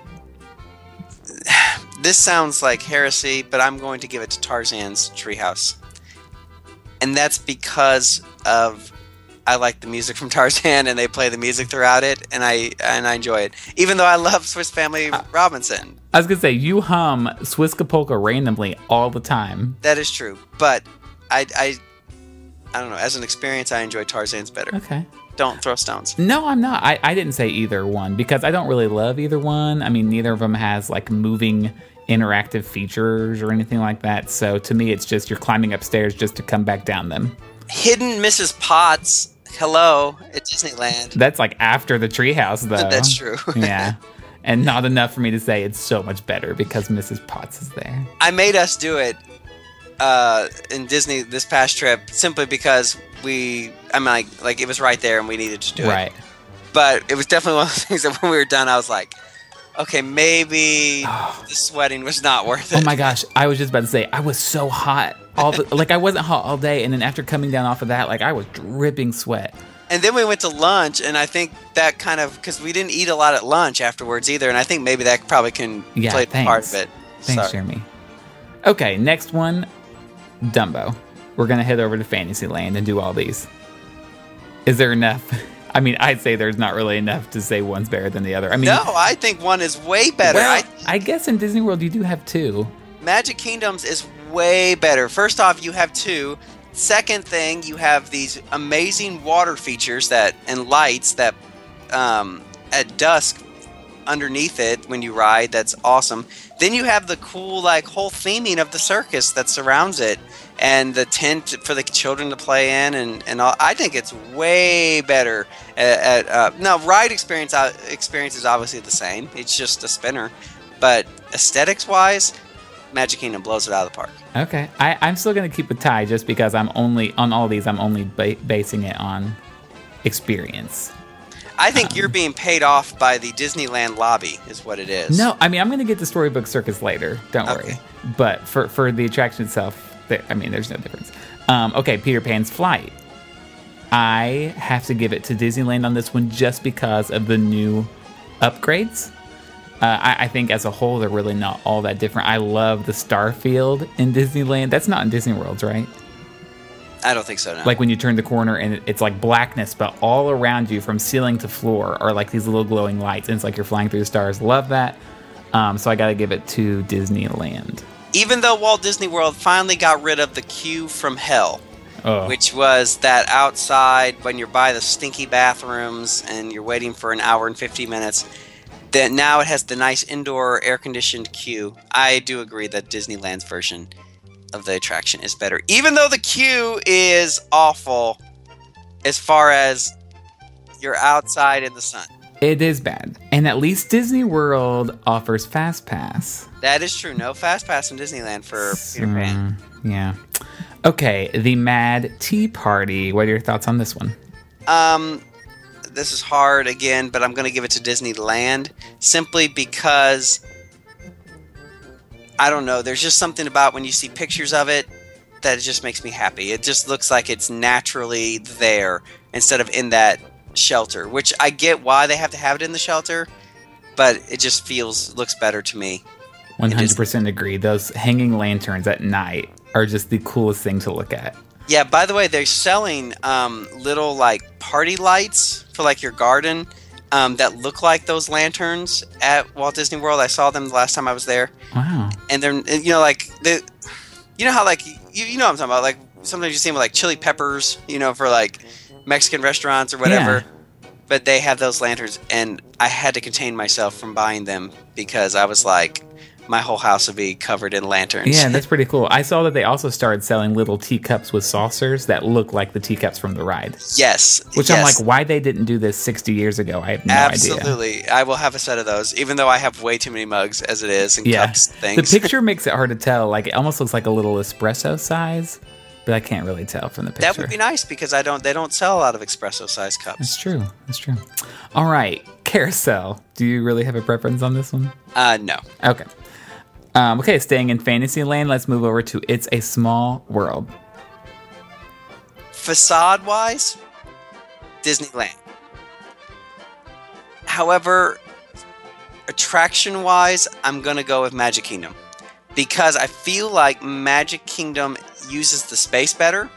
[sighs] this sounds like heresy, but I'm going to give it to Tarzan's Treehouse, and that's because of I like the music from [laughs] Tarzan, and they play the music throughout it, and I and I enjoy it. Even though I love Swiss Family Robinson, I was gonna say you hum Swiss Polka randomly all the time. that is true. But I I I don't know. As an experience, I enjoy Tarzan's better. Okay. Don't throw stones. No, I'm not. I, I didn't say either one because I don't really love either one. I mean, neither of them has like moving interactive features or anything like that. So to me, it's just you're climbing upstairs just to come back down them. Hidden Mrs. Potts. Hello at Disneyland. That's like after the treehouse, [laughs] though. That's true. [laughs] yeah. And not enough for me to say it's so much better because Mrs. Potts is there. I made us do it uh, in Disney this past trip simply because we. I mean, like, like it was right there and we needed to do it. Right. But it was definitely [laughs] one of the things that when we were done, I was like, okay, maybe [sighs] the sweating was not worth it. Oh my gosh, I was just about to say I was so hot. All the, like I wasn't hot all day, and then after coming down off of that, like I was dripping sweat. And then we went to lunch, and I think that kind of because we didn't eat a lot at lunch afterwards either, and I think maybe that probably can Yeah, play thanks. part of it. Thanks, Sorry. Jeremy. Okay, next one, Dumbo. We're gonna head over to Fantasyland and do all these. Is there enough? [laughs] I mean, I'd say there's not really enough to say one's better than the other. I mean, No, I think one is way better. well, I, I guess in Disney World you do have two. Magic Kingdoms is way better. First off, you have two. Second thing, you have these amazing water features that and lights that um, at dusk underneath it when you ride. That's awesome. Then you have the cool like whole theming of the circus that surrounds it, and the tent for the children to play in, and and all. I think it's way better. At, at uh, now, ride experience uh, experience is obviously the same. It's just a spinner, but aesthetics wise, Magic Kingdom blows it out of the park. Okay, I, I'm still gonna keep with tie just because I'm only on all these. I'm only ba- basing it on experience. I think you're being paid off by the Disneyland lobby, is what it is. No, I mean I'm gonna get the Storybook Circus later. Don't worry. But for for the attraction itself, there, I mean, there's no difference. Um, okay, Peter Pan's flight. I have to give it to Disneyland on this one just because of the new upgrades. Uh, I, I think as a whole, they're really not all that different. I love the Starfield in Disneyland. That's not in Disney Worlds, right? I don't think so. No. Like when you turn the corner and it's like blackness, but all around you from ceiling to floor are like these little glowing lights, and it's like you're flying through the stars. Love that. Um, so I got to give it to Disneyland. even though Walt Disney World finally got rid of the queue from hell, Oh, which was that outside when you're by the stinky bathrooms and you're waiting for an hour and 50 minutes. That now it has the nice indoor air conditioned queue. I do agree that Disneyland's version of the attraction is better, even though the queue is awful as far as you're outside in the sun. it is bad. And at least Disney World offers Fast Pass. That is true. No fast pass in Disneyland for Peter Pan. Mm, yeah. Okay, the Mad Tea Party. What are your thoughts on this one? Um, this is hard again, but I'm going to give it to Disneyland simply because I don't know. There's just something about when you see pictures of it that it just makes me happy. It just looks like it's naturally there instead of in that shelter, which I get why they have to have it in the shelter, but it just feels looks better to me. One hundred percent agree. Those hanging lanterns at night are just the coolest thing to look at. Yeah, by the way, they're selling um, little like party lights for like your garden um, that look like those lanterns at Walt Disney World. I saw them the last time I was there, Wow. and they're you know like the you know how like you, you know what I'm talking about like sometimes you see them with like chili peppers, you know, for like Mexican restaurants or whatever. Yeah. But they have those lanterns, and I had to contain myself from buying them because I was like, my whole house would be covered in lanterns. Yeah, that's [laughs] pretty cool. I saw that they also started selling little teacups with saucers that look like the teacups from the ride. yes. Which I'm like, why they didn't do this 60 years ago? I have no idea. Absolutely. I will have a set of those, even though I have way too many mugs as it is and Yeah. cups things. The [laughs] picture makes it hard to tell. Like, it almost looks like a little espresso size, but I can't really tell from the picture. that would be nice because I don't they don't sell a lot of espresso size cups. That's true. That's true. All right. Carousel. Do you really have a preference on this one? Uh no. Okay. Um, okay, staying in Fantasyland, let's move over to It's a Small World. Facade wise, Disneyland. However, attraction wise, I'm gonna go with Magic Kingdom because I feel like Magic Kingdom uses the space better,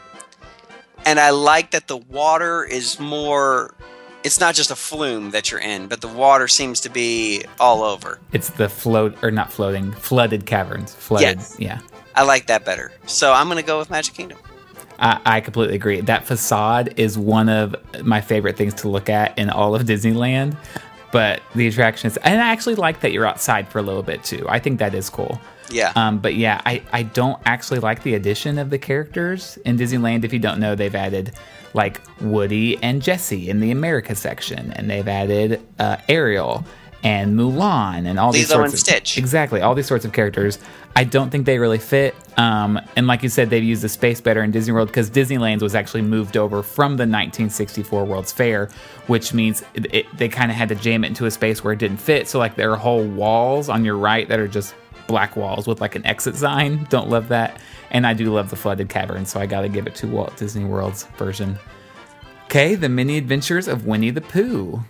and I like that the water is more. It's not just a flume that you're in, but the water seems to be all over. It's the float or not floating, flooded caverns. Flooded. Yes. Yeah. I like that better, so I'm gonna go with Magic Kingdom. I, I completely agree. That facade is one of my favorite things to look at in all of Disneyland. But the attractions, and I actually like that you're outside for a little bit too. I think that is cool. Yeah. Um, but yeah, I, I don't actually like the addition of the characters in Disneyland. If you don't know, they've added like Woody and Jesse in the America section, and they've added uh, Ariel and Mulan and all these Lilo sorts and of Stitch. exactly all these sorts of characters. I don't think they really fit. Um, and like you said, they've used the space better in Disney World because Disneyland's was actually moved over from the 1964 World's Fair, which means it, it, they kind of had to jam it into a space where it didn't fit. So like there are whole walls on your right that are just black walls with like an exit sign. Don't love that. And I do love the flooded cavern, so I got to give it to Walt Disney World's version. Okay, the many adventures of Winnie the Pooh.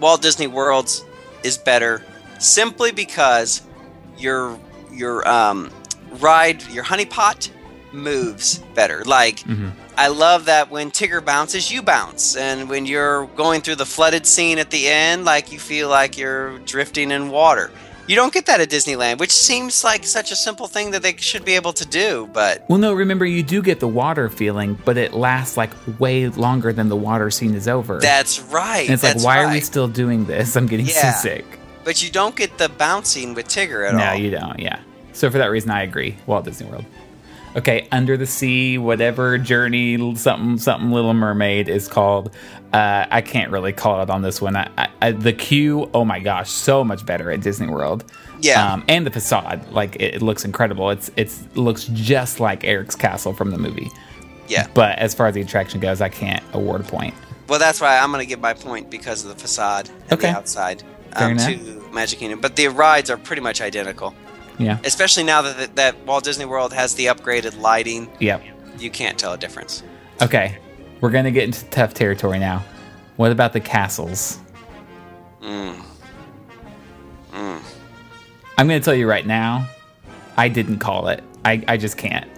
Walt Disney World's is better simply because your your um, ride your honey pot moves better. Like I love that when Tigger bounces, you bounce, and when you're going through the flooded scene at the end, like you feel like you're drifting in water. You don't get that at Disneyland, which seems like such a simple thing that they should be able to do, but Well, no, remember you do get the water feeling, but it lasts like way longer than the water scene is over. that's right. and it's like, why are we still doing this? I'm getting Yeah. seasick. But you don't get the bouncing with Tigger at No, all. No, you don't. Yeah. So for that reason, I agree. Walt Disney World. Okay, Under the Sea, whatever journey, something, something. Little Mermaid is called. Uh, I can't really call it on this one. I, I, I, the queue, oh my gosh, so much better at Disney World. Yeah. um, and the facade, like it, it looks incredible. It's it's it looks just like Eric's castle from the movie. yeah. But as far as the attraction goes, I can't award a point. Well, that's why I'm going to give my point because of the facade and Okay. the outside um, to Magic Kingdom. But the rides are pretty much identical, Yeah. especially now that that Walt Disney World has the upgraded lighting. Yep. You can't tell a difference. Okay, we're gonna get into tough territory now. What about the castles? Mm. I'm gonna tell you right now, I didn't call it. I, I just can't.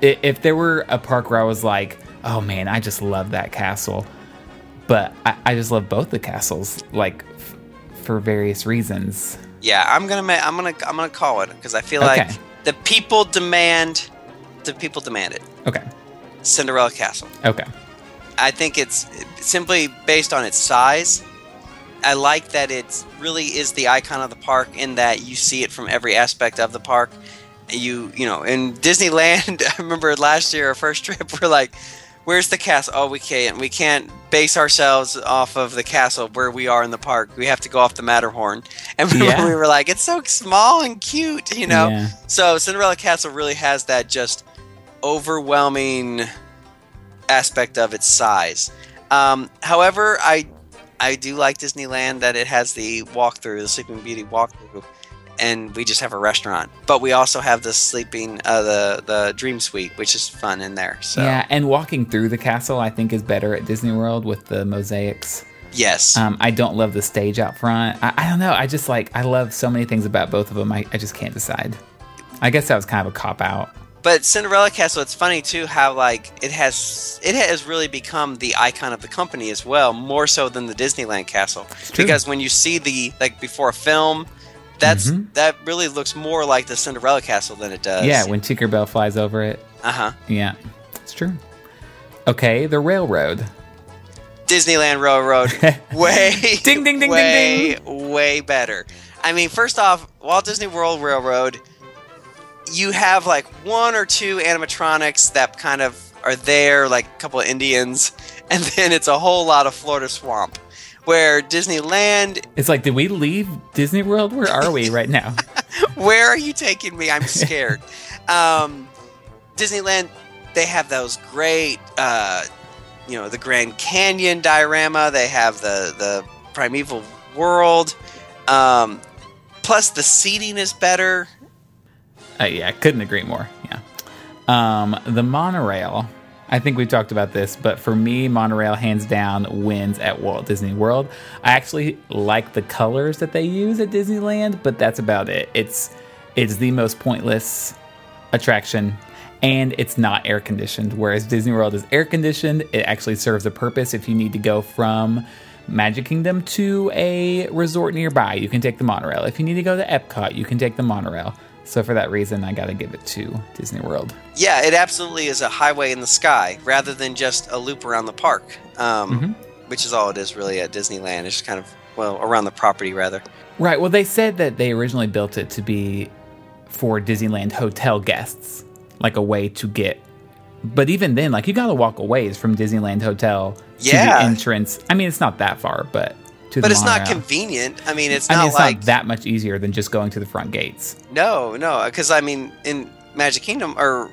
If there were a park where I was like, oh man, I just love that castle, but I, I just love both the castles, like f- for various reasons. Yeah, I'm gonna ma- I'm gonna I'm gonna call it because I feel Okay. like the people demand the people demand it. Okay. Cinderella Castle. Okay. I think it's simply based on its size. I like that it really is the icon of the park in that you see it from every aspect of the park. You you know in Disneyland, [laughs] I remember last year our first trip, [laughs] we're like, "Where's the castle? Oh, we can't we can't base ourselves off of the castle where we are in the park. We have to go off the Matterhorn." [laughs] And Yeah. we were like, "It's so small and cute," you know. Yeah. So Cinderella Castle really has that just overwhelming aspect of its size. Um, however, I I do like Disneyland that it has the walkthrough, the Sleeping Beauty walkthrough, and we just have a restaurant. But we also have the sleeping, uh, the the Dream Suite, which is fun in there. So Yeah, and walking through the castle, I think, is better at Disney World with the mosaics. yes, Um, I don't love the stage out front. I, I don't know. I just like I love so many things about both of them. I, I just can't decide. I guess that was kind of a cop out. But Cinderella Castle, it's funny too how like it has it has really become the icon of the company as well, more so than the Disneyland Castle. Because when you see the like before a film, that's Mhm. that really looks more like the Cinderella Castle than it does. Yeah, when Tinkerbell flies over it. uh huh. Yeah, it's true. Okay, the railroad. Disneyland Railroad, [laughs] way Ding, ding, ding, ding, way way better. I mean, first off, Walt Disney World Railroad, you have like one or two animatronics that kind of are there, like a couple of Indians, [laughs] and then it's a whole lot of Florida swamp. Where Disneyland, It's like, did we leave Disney World? Where are we right now? [laughs] where are you taking me? I'm scared. [laughs] um, Disneyland, they have those great, uh, you know, the Grand Canyon diorama. They have the the primeval world. Um, plus, the seating is better. Uh, yeah, couldn't agree more. Yeah. Um, the monorail. I think we've talked about this, but for me, monorail hands down wins at Walt Disney World. I actually like the colors that they use at Disneyland, but that's about it. It's it's the most pointless attraction and it's not air conditioned. Whereas Disney World is air conditioned, it actually serves a purpose if you need to go from Magic Kingdom to a resort nearby, you can take the monorail. If you need to go to Epcot, you can take the monorail. So for that reason, I got to give it to Disney World. Yeah, it absolutely is a highway in the sky rather than just a loop around the park, um, Mm-hmm. which is all it is really at Disneyland. It's just kind of well around the property rather. Right. Well, they said that they originally built it to be for Disneyland hotel guests, like a way to get. But even then, like you got to walk a ways from Disneyland Hotel to the entrance. I mean, it's not that far, but to But it's not convenient. I mean, it's I not mean, it's like not that much easier than just going to the front gates. no, no, because I mean, in Magic Kingdom or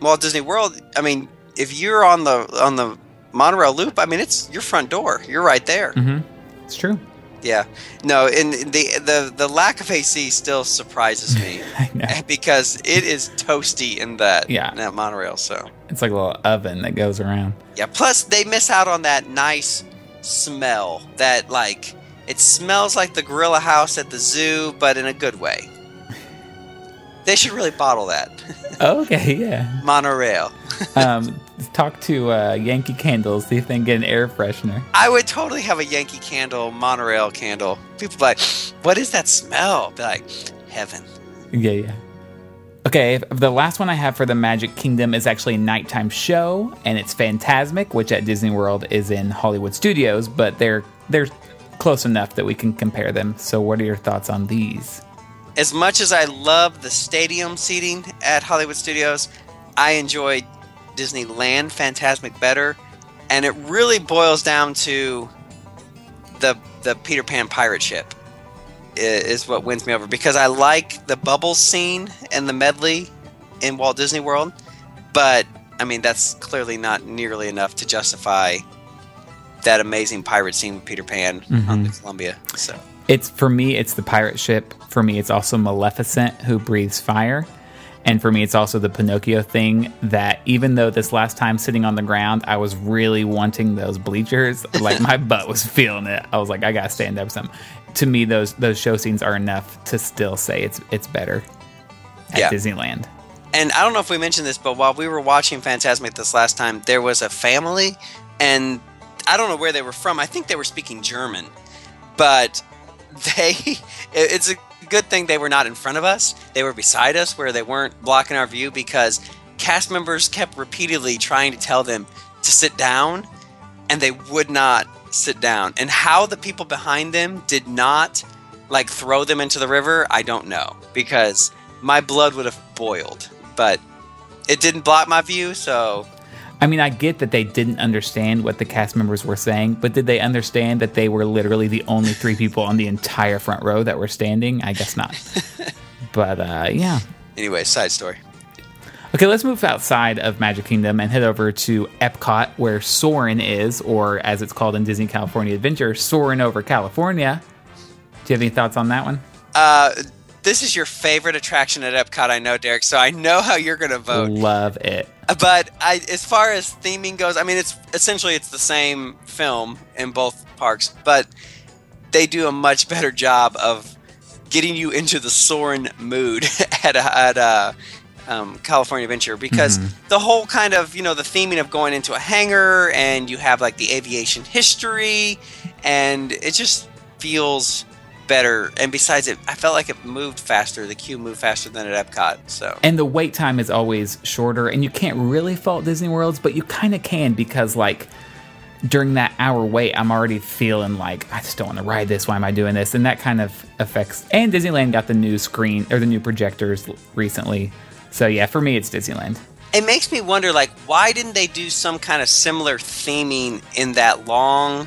Walt Disney World, I mean, if you're on the on the monorail loop, I mean, it's your front door. You're right there. hmm It's true. Yeah, no, and the the the lack of AC still surprises me [laughs] [laughs] because it is toasty in that Yeah. in that monorail. So It's like a little oven that goes around. yeah, plus they miss out on that nice smell that like it smells like the gorilla house at the zoo, but in a good way. [laughs] They should really bottle that [laughs] Okay, yeah. [laughs] monorail. Um, talk to uh, Yankee Candles, see if they can get an air freshener. I would totally have a Yankee candle, monorail candle. People be like, "What is that smell?" Be like, "Heaven." Yeah, yeah. Okay, the last one I have for the Magic Kingdom is actually a nighttime show, and it's Fantasmic, which at Disney World is in Hollywood Studios, but they're they're close enough that we can compare them. So, what are your thoughts on these? as much as I love the stadium seating at Hollywood Studios, I enjoy Disneyland Fantasmic better, and it really boils down to the the Peter Pan pirate ship is what wins me over because I like the bubble scene and the medley in Walt Disney World, but I mean that's clearly not nearly enough to justify that amazing pirate scene with Peter Pan on mm-hmm. the Columbia. So It's for me, it's the pirate ship. For me, it's also Maleficent who breathes fire. And for me, it's also the Pinocchio thing that even though this last time sitting on the ground, I was really wanting those bleachers, like my [laughs] butt was feeling it. I was like, I gotta stand up some. To me, those those show scenes are enough to still say it's it's better at Yeah. Disneyland. And I don't know if we mentioned this, but while we were watching Fantasmic this last time, there was a family, and I don't know where they were from. I think they were speaking German, but [laughs] they, it's a good thing they were not in front of us. They were beside us where they weren't blocking our view because cast members kept repeatedly trying to tell them to sit down, and they would not sit down. And how the people behind them did not like throw them into the river, I don't know because my blood would have boiled. But it didn't block my view, so I mean, I get that they didn't understand what the cast members were saying, but did they understand that they were literally the only three people on the entire front row that were standing? I guess not. [laughs] but uh, yeah. anyway, side story. Okay, let's move outside of Magic Kingdom and head over to Epcot, where Soarin' is, or as it's called in Disney California Adventure, Soarin' over California. Do you have any thoughts on that one? Uh, this is your favorite attraction at Epcot, I know, Derek. So I know how you're going to vote. Love it. But I, as far as theming goes, I mean, it's essentially it's the same film in both parks, but they do a much better job of getting you into the Soarin' mood [laughs] at at uh, um, California Adventure because the whole kind of you know the theming of going into a hangar and you have like the aviation history, and it just feels better. And besides, it I felt like it moved faster. The queue moved faster than at Epcot. So And the wait time is always shorter, and you can't really fault Disney Worlds, but you kind of can because, like, during that hour wait, I'm already feeling like I just don't want to ride this. Why am I doing this? And that kind of affects. And Disneyland got the new screen or the new projectors recently, so yeah, for me, it's Disneyland. it makes me wonder like why didn't they do some kind of similar theming in that long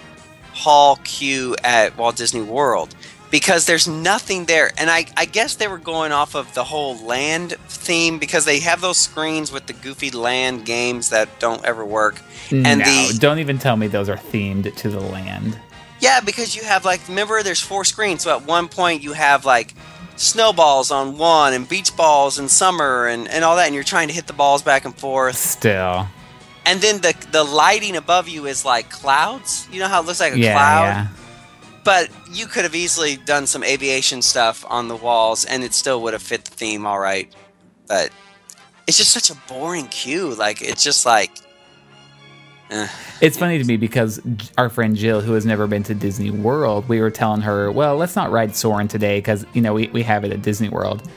haul queue at Walt Disney World because there's nothing there and I, I guess they were going off of the whole land theme because they have those screens with the goofy land games that don't ever work and no, the don't even tell me those are themed to the land. yeah because you have like remember there's four screens so at one point you have like snowballs on one and beach balls in summer and, and all that and you're trying to hit the balls back and forth Still, and then the the lighting above you is like clouds. You know how it looks like a yeah, cloud, yeah. but you could have easily done some aviation stuff on the walls, and it still would have fit the theme all right. But it's just such a boring queue. Like it's just like. Eh. It's funny to me because our friend Jill, who has never been to Disney World, we were telling her, well, let's not ride Soarin' today because, you know, we, we have it at Disney World.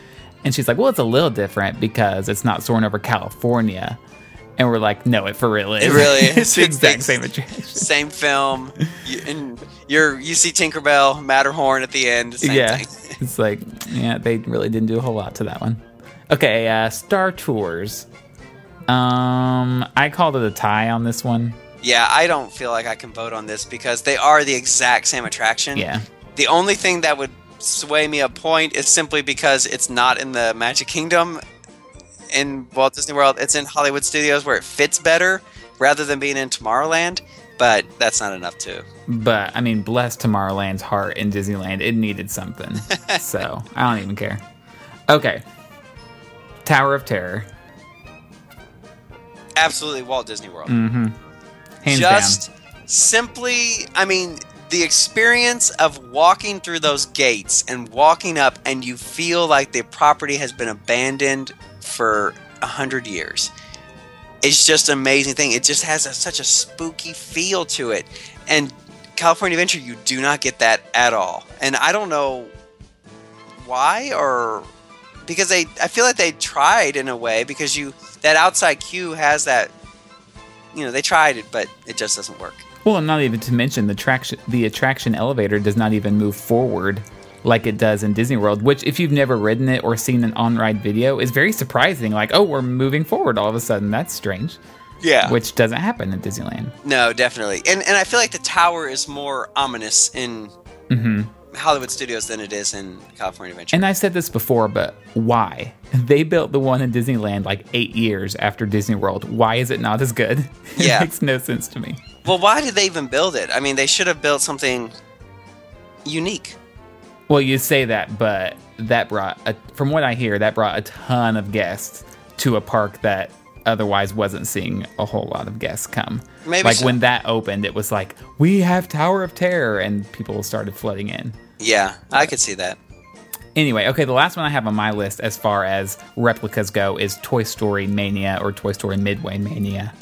And she's like, well, it's a little different because it's not Soarin' over California. And we're like, no, it for real is. It really [laughs] is. it's the exact same attraction. Same film, you, and you're you see Tinkerbell, Matterhorn at the end. Same yeah. thing. it's like, yeah, they really didn't do a whole lot to that one. Okay, uh, Star Tours. Um, I called it a tie on this one. Yeah, I don't feel like I can vote on this because they are the exact same attraction. Yeah. The only thing that would sway me a point is simply because it's not in the Magic Kingdom in Walt Disney World. It's in Hollywood Studios where it fits better rather than being in Tomorrowland. But that's not enough too. But I mean, bless Tomorrowland's heart in Disneyland. It needed something. [laughs] so I don't even care. Okay. Tower of Terror. Absolutely Walt Disney World. Mm-hmm. Just down. simply i mean the experience of walking through those gates and walking up and you feel like the property has been abandoned for a hundred years it's just an amazing thing it just has a, such a spooky feel to it and california adventure you do not get that at all and i don't know why or because they i feel like they tried in a way because you that outside queue has that you know they tried it but it just doesn't work Well, and not even to mention the traction. The attraction elevator does not even move forward like it does in Disney World. Which, if you've never ridden it or seen an on-ride video, is very surprising. Like, oh, we're moving forward all of a sudden. That's strange. yeah Which doesn't happen in Disneyland. no definitely and and i feel like the tower is more ominous in mm-hmm. Hollywood studios than it is in california adventure And I've said this before, but why? [laughs] They built the one in Disneyland like eight years after Disney World. Why is it not as good? [laughs] Yeah. it makes no sense to me. well why did they even build it i mean they should have built something unique Well, you say that, but that brought, a, from what I hear, that brought a ton of guests to a park that otherwise wasn't seeing a whole lot of guests come. Maybe like so. when that opened, it was like we have Tower of Terror, and people started flooding in. Yeah i could see that Anyway, okay, the last one I have on my list as far as replicas go is Toy Story Mania or Toy Story Midway Mania.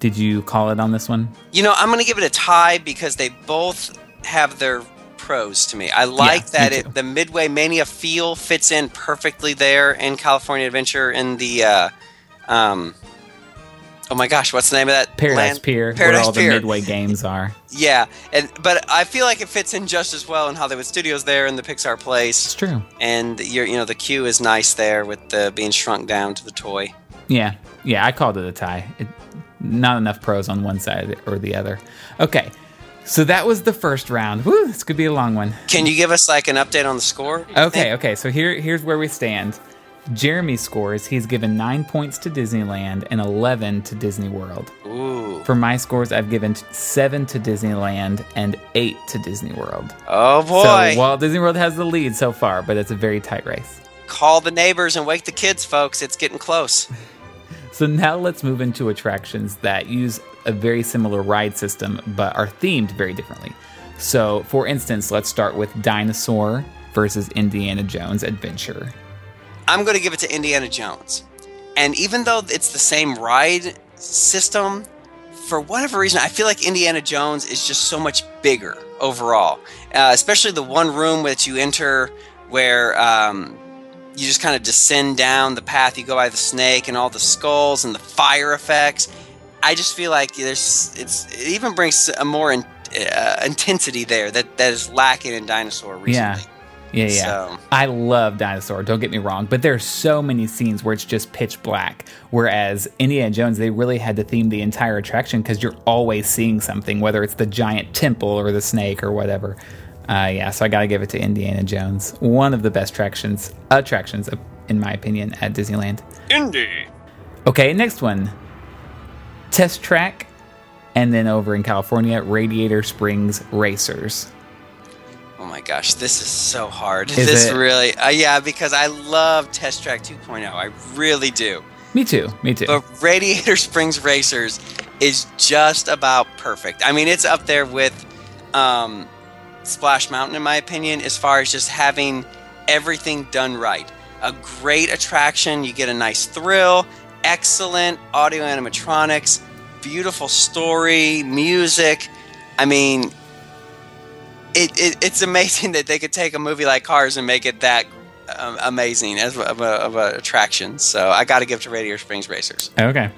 Did you call it on this one? you know i'm gonna give it a tie because they both have their pros to me i like me that it the midway mania feel fits in perfectly there in california adventure in the uh um oh my gosh what's the name of that Paradise land? Pier, paradise where all pier the Midway games are. [laughs] Yeah, and but I feel like it fits in just as well in Hollywood Studios there in the Pixar place. It's true. and your you know the queue is nice there with the being shrunk down to the toy. Yeah, yeah, I called it a tie. It, not enough pros on one side or the other. Okay, so that was the first round. Woo, this could be a long one. Can you give us like an update on the score? Okay, okay, so here here's where we stand. Jeremy scores. He's given nine points to Disneyland and eleven to Disney World. Ooh. For my scores, I've given seven to Disneyland and eight to Disney World. Oh boy! So Walt Disney World has the lead so far, but it's a very tight race. Call the neighbors and wake the kids, folks. It's getting close. [laughs] So now let's move into attractions that use a very similar ride system but are themed very differently. So, for instance, let's start with Dinosaur versus Indiana Jones Adventure. I'm going to give it to Indiana Jones. And even though it's the same ride system, for whatever reason, I feel like Indiana Jones is just so much bigger overall. Uh, especially the one room that you enter where um, you just kind of descend down the path. You go by the snake and all the skulls and the fire effects. I just feel like there's it's it even brings a more in, uh, intensity there that that is lacking in Dinosaur recently. Yeah. Yeah, yeah. So- I love Dinosaur, don't get me wrong, but there's so many scenes where it's just pitch black. Whereas Indiana Jones, they really had to theme the entire attraction because you're always seeing something, whether it's the giant temple or the snake or whatever. Uh, yeah, so I got to give it to Indiana Jones. One of the best attractions, attractions, in my opinion, at Disneyland. Indy. Okay, next one Test Track, and then over in California, Radiator Springs Racers. Oh my gosh, this is so hard. Is this it? really, uh, yeah, because I love Test Track 2.0. I really do. Me too. Me too. But Radiator Springs Racers is just about perfect. I mean, it's up there with um, Splash Mountain, in my opinion, as far as just having everything done right. A great attraction, you get a nice thrill, excellent audio animatronics, beautiful story, music. I mean, it, it, it's amazing [laughs] that they could take a movie like Cars and make it that um, amazing as of a, of a attraction. So I got to give to Radiator Springs Racers. Okay.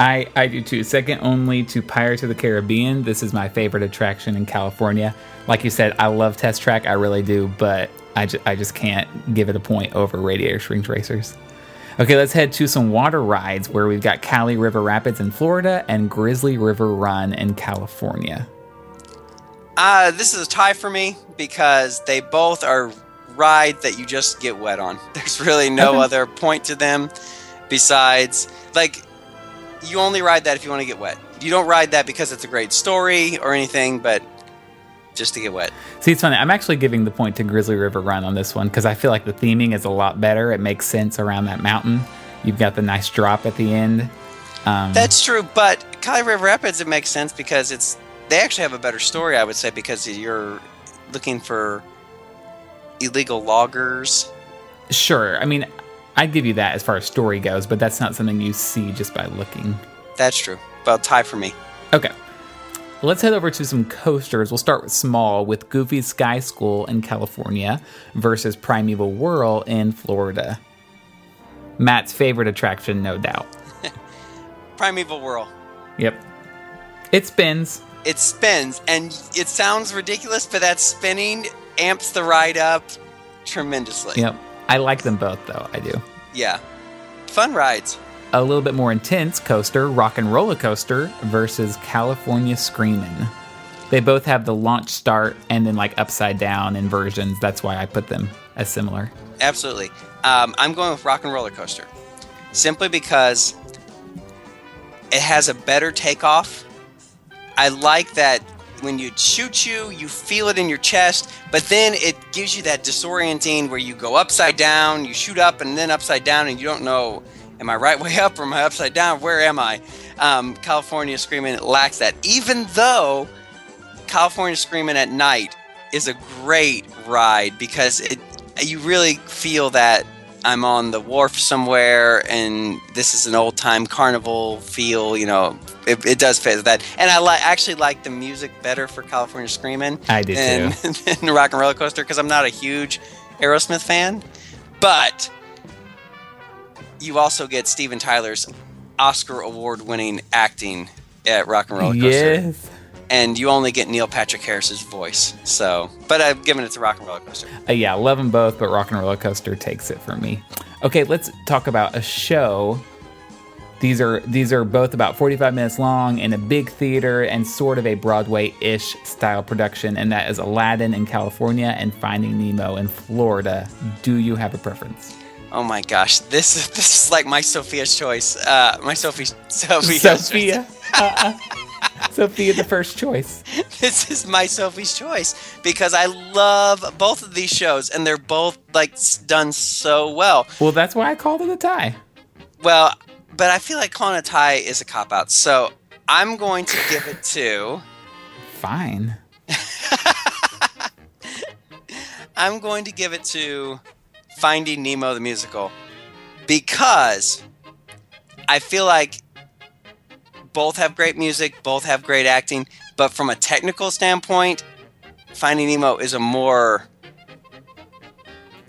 I, I do too. Second only to Pirates of the Caribbean. This is my favorite attraction in California. Like you said, I love Test Track. I really do, but I, ju- I just can't give it a point over Radiator Springs Racers. Okay, let's head to some water rides where we've got Kali River Rapids in Florida and Grizzly River Run in California. Uh, this is a tie for me because they both are rides that you just get wet on. [laughs] There's really no Okay. other point to them besides, like, you only ride that if you want to get wet. You don't ride that because it's a great story or anything, but just to get wet. See, it's funny. I'm actually giving the point to Grizzly River Run on this one because I feel like the theming is a lot better. It makes sense around that mountain. You've got the nice drop at the end. Um, That's true, but Kali River Rapids, it makes sense because it's they actually have a better story, I would say, because you're looking for illegal loggers. Sure. I mean, I'd give you that as far as story goes, but that's not something you see just by looking. That's true. But tie for me. Okay. Let's head over to some coasters. We'll start with small with Goofy Sky School in California versus Primeval Whirl in Florida. Matt's favorite attraction, no doubt. [laughs] Primeval Whirl. Yep. It spins. It spins, and it sounds ridiculous, but that spinning amps the ride up tremendously. Yep. I like them both, though. I do. Yeah. Fun rides. A little bit more intense coaster, Rock and Roller Coaster versus California Screamin'. They both have the launch start and then like upside down inversions. That's why I put them as similar. Absolutely. Um, I'm going with Rock and Roller Coaster simply because it has a better takeoff. I like that when you shoot you, you feel it in your chest, but then it gives you that disorienting where you go upside down, you shoot up and then upside down, and you don't know, am I right [laughs] way up or am I upside down? Where am I? Um, California Screaming lacks that, even though California Screaming at night is a great ride because it you really feel that I'm on the wharf somewhere and this is an old time carnival feel, you know. It, it does fit that. And I li- actually like the music better for California Screaming I do than, [laughs] than Rock and Roller Coaster because I'm not a huge Aerosmith fan. But you also get Steven Tyler's Oscar award winning acting at Rock and Roller Coaster Yes. and you only get Neil Patrick Harris's voice. So, but I've given it to Rock and Roller Coaster. Uh, yeah, love them both, but Rock and Roller Coaster takes it for me. Okay, let's talk about a show. These are these are both about 45 minutes long in a big theater and sort of a Broadway-ish style production, and that is Aladdin in California and Finding Nemo in Florida. Do you have a preference? Oh my gosh, this is this is like my Sophia's choice. Uh, my Sophie Sophie [laughs] Sophia. Uh-uh. Sophia, the first choice. [laughs] This is my Sophie's choice because I love both of these shows and they're both like done so well. Well, that's why I called it a tie. Well, but I feel like calling a tie is a cop out. So I'm going to give it to Fine. [laughs] I'm going to give it to Finding Nemo the musical because I feel like both have great music, both have great acting, but from a technical standpoint, Finding Nemo is a more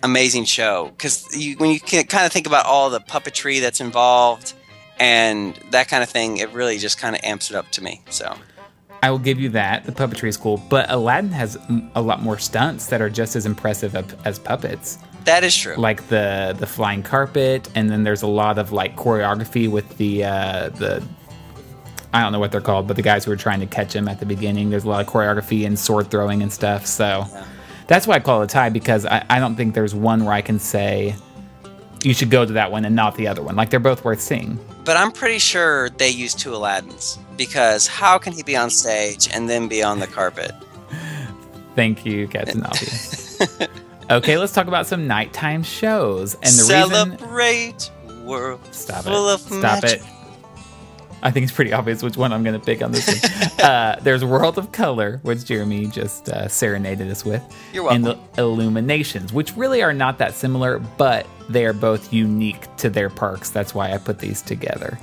amazing show because you, when you can kind of think about all the puppetry that's involved and that kind of thing, it really just kind of amps it up to me. So I will give you that. The puppetry is cool, but Aladdin has a lot more stunts that are just as impressive as puppets. that is true. like the the flying carpet, and then there's a lot of like choreography with the uh, the I don't know what they're called, but the guys who were trying to catch him at the beginning. There's a lot of choreography and sword throwing and stuff. So that's why I call it a tie because I, I don't think there's one where I can say you should go to that one and not the other one. Like they're both worth seeing. But I'm pretty sure they use two Aladdins because how can he be on stage and then be on the carpet? [laughs] Thank you, Captain [laughs] Obvious. okay, let's talk about some nighttime shows and the reason. Celebrate world Stop full it. of Stop magic. it. I think it's pretty obvious which one I'm going to pick on this one. [laughs] uh, there's World of Color, which Jeremy just uh, serenaded us with. You're And welcome. the Illuminations, which really are not that similar, but they are both unique to their parks. That's why I put these together.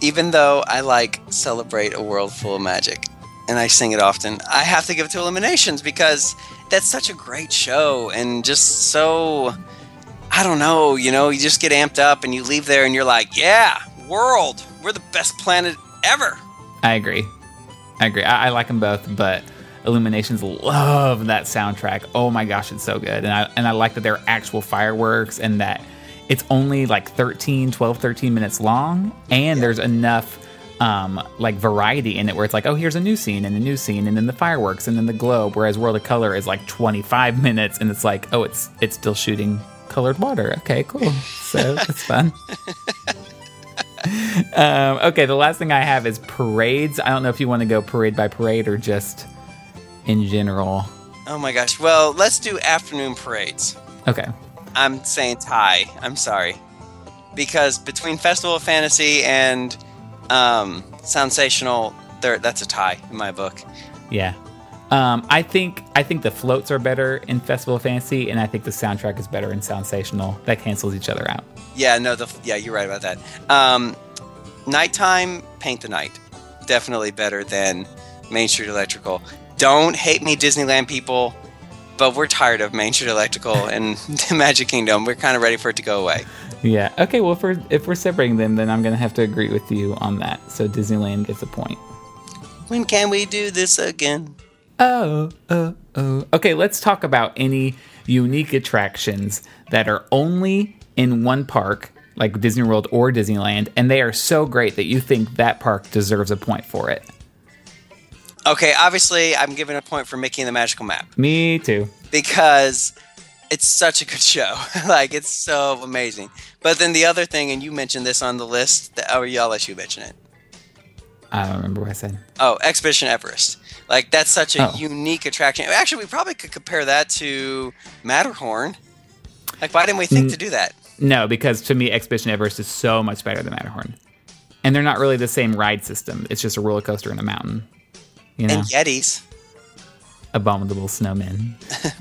Even though I like celebrate a world full of magic, and I sing it often, I have to give it to Illuminations because that's such a great show and just so. I don't know, you know, you just get amped up and you leave there and you're like, yeah, world, we're the best planet ever. I agree. I agree. I, I like them both, but Illuminations love that soundtrack. Oh my gosh, it's so good. And I and I like that they're actual fireworks and that it's only like 13, 12, 13 minutes long and there's enough um, like variety in it where it's like, oh, here's a new scene and a new scene and then the fireworks and then the globe. Whereas World of Color is like 25 [laughs] minutes and it's like, oh, it's it's still shooting colored water. Okay, cool. So that's fun. [laughs] Um, okay, the last thing I have is parades. I don't know if you want to go parade by parade or just in general. Oh my gosh. Well, let's do afternoon parades. Okay. I'm saying tie. I'm sorry. Because between Festival of Fantasy and um, Sensational, there that's a tie in my book. Yeah. Um, I think I think the floats are better in Festival of Fantasy, and I think the soundtrack is better in Sensational. That cancels each other out. Yeah, no, the yeah, you're right about that. Um, nighttime, Paint the Night, definitely better than Main Street Electrical. Don't hate me, Disneyland people, but we're tired of Main Street Electrical [laughs] and [laughs] Magic Kingdom. We're kind of ready for it to go away. Yeah. Okay. Well, if we're if we're separating them, then I'm gonna have to agree with you on that. So Disneyland gets a point. When can we do this again? Oh, oh, oh. Okay, let's talk about any unique attractions that are only in one park, like Disney World or Disneyland, and they are so great that you think that park deserves a point for it. Okay, obviously, I'm giving a point for Mickey and the Magical Map. Me too. because it's such a good show. [laughs] like it's so amazing. But then the other thing, and you mentioned this on the list, that, or yeah, I'll let you mention it. I don't remember what I said. Oh, Expedition Everest. Like that's such a Oh. unique attraction. Actually, we probably could compare that to Matterhorn. Like, why didn't we think mm. to do that? No, because to me, Expedition Everest is so much better than Matterhorn, and they're not really the same ride system. It's just a roller coaster in a mountain. You know, And Yetis, abominable snowmen.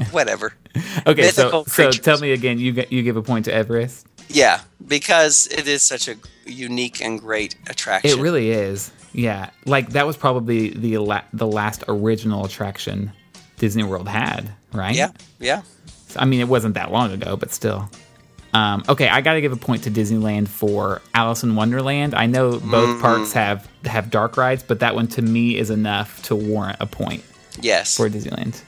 [laughs] whatever. [laughs] Okay, so Mythical so creatures. tell me again. You you give a point to Everest. Yeah, because it is such a unique and great attraction. It really is. Yeah, like that was probably the la- the last original attraction Disney World had, right? Yeah, yeah. I mean, it wasn't that long ago, but still. Um, okay, I got to give a point to Disneyland for Alice in Wonderland. I know both Mm. parks have have dark rides, but that one to me is enough to warrant a point Yes. for Disneyland.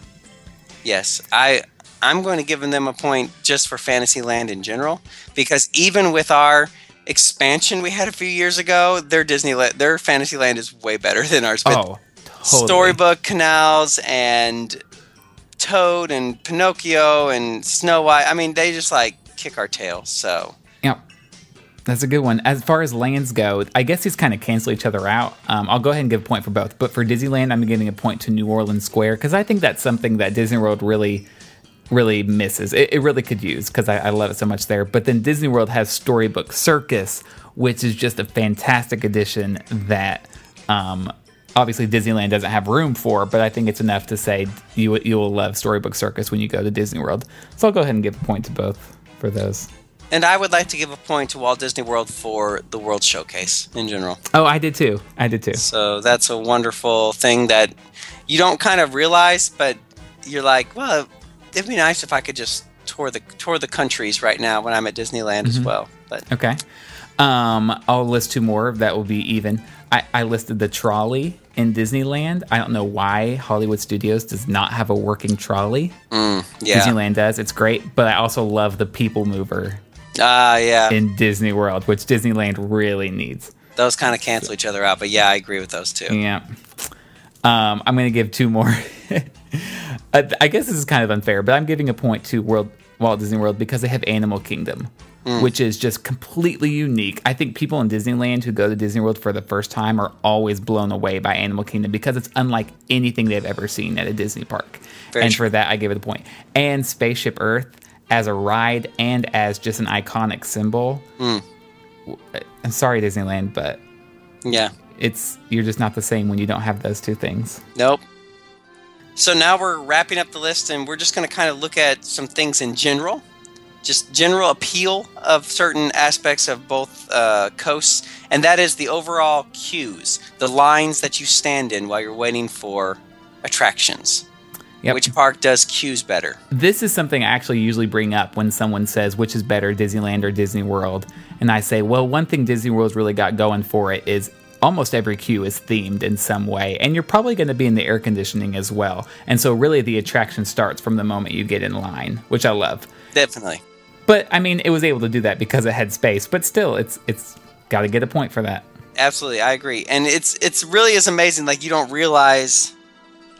Yes, I I'm going to give them a point just for Fantasyland in general because even with our expansion we had a few years ago, their Disneyland, their Fantasyland is way better than ours. But Oh, totally. Storybook canals and Toad and Pinocchio and Snow White. I mean, they just like kick our tail. So Yep. That's a good one. As far as lands go, I guess these kind of cancel each other out. Um, I'll go ahead and give a point for both. But for Disneyland, I'm giving a point to New Orleans Square because I think that's something that Disney World really, really misses. It, it really could use because I, I love it so much there. But then Disney World has Storybook Circus, which is just a fantastic addition that um, obviously Disneyland doesn't have room for. But I think it's enough to say you you will love Storybook Circus when you go to Disney World. So I'll go ahead and give a point to both for those. and I would like to give a point to Walt Disney World for the World Showcase in general. Oh, I did too. I did too. So that's a wonderful thing that you don't kind of realize, but you're like, well, it'd be nice if I could just tour the tour the countries right now when I'm at Disneyland as well. But Okay. Um, I'll list two more. That will be even. I, I listed the trolley in Disneyland. I don't know why Hollywood Studios does not have a working trolley. yeah, Disneyland does. It's great, but I also love the people mover ah, yeah, in Disney World, which Disneyland really needs. those kind of cancel each other out. But yeah, I agree with those two. Yeah. Um, I'm going to give two more. [laughs] [laughs] I, I guess this is kind of unfair, but I'm giving a point to World Walt Disney World because they have Animal Kingdom, mm. which is just completely unique. I think people in Disneyland who go to Disney World for the first time are always blown away by Animal Kingdom because it's unlike anything they've ever seen at a Disney park. Very and true. for that, I give it a point. And Spaceship Earth as a ride and as just an iconic symbol mm. uh, I'm sorry, Disneyland, but Yeah. it's you're just not the same when you don't have those two things. Nope. So now we're wrapping up the list and we're just going to kind of look at some things in general. Just general appeal of certain aspects of both uh, coasts, and that is the overall queues, the lines that you stand in while you're waiting for attractions. Yep. Which park does queues better? This is something I actually usually bring up when someone says which is better, Disneyland or Disney World. And I say, well, one thing Disney World's really got going for it is almost every queue is themed in some way. And you're probably going to be in the air conditioning as well. And so, really, the attraction starts from the moment you get in line, which I love. Definitely. But I mean, it was able to do that because it had space. But still, it's it's got to get a point for that. Absolutely, I agree. And it's it's really is amazing. Like you don't realize,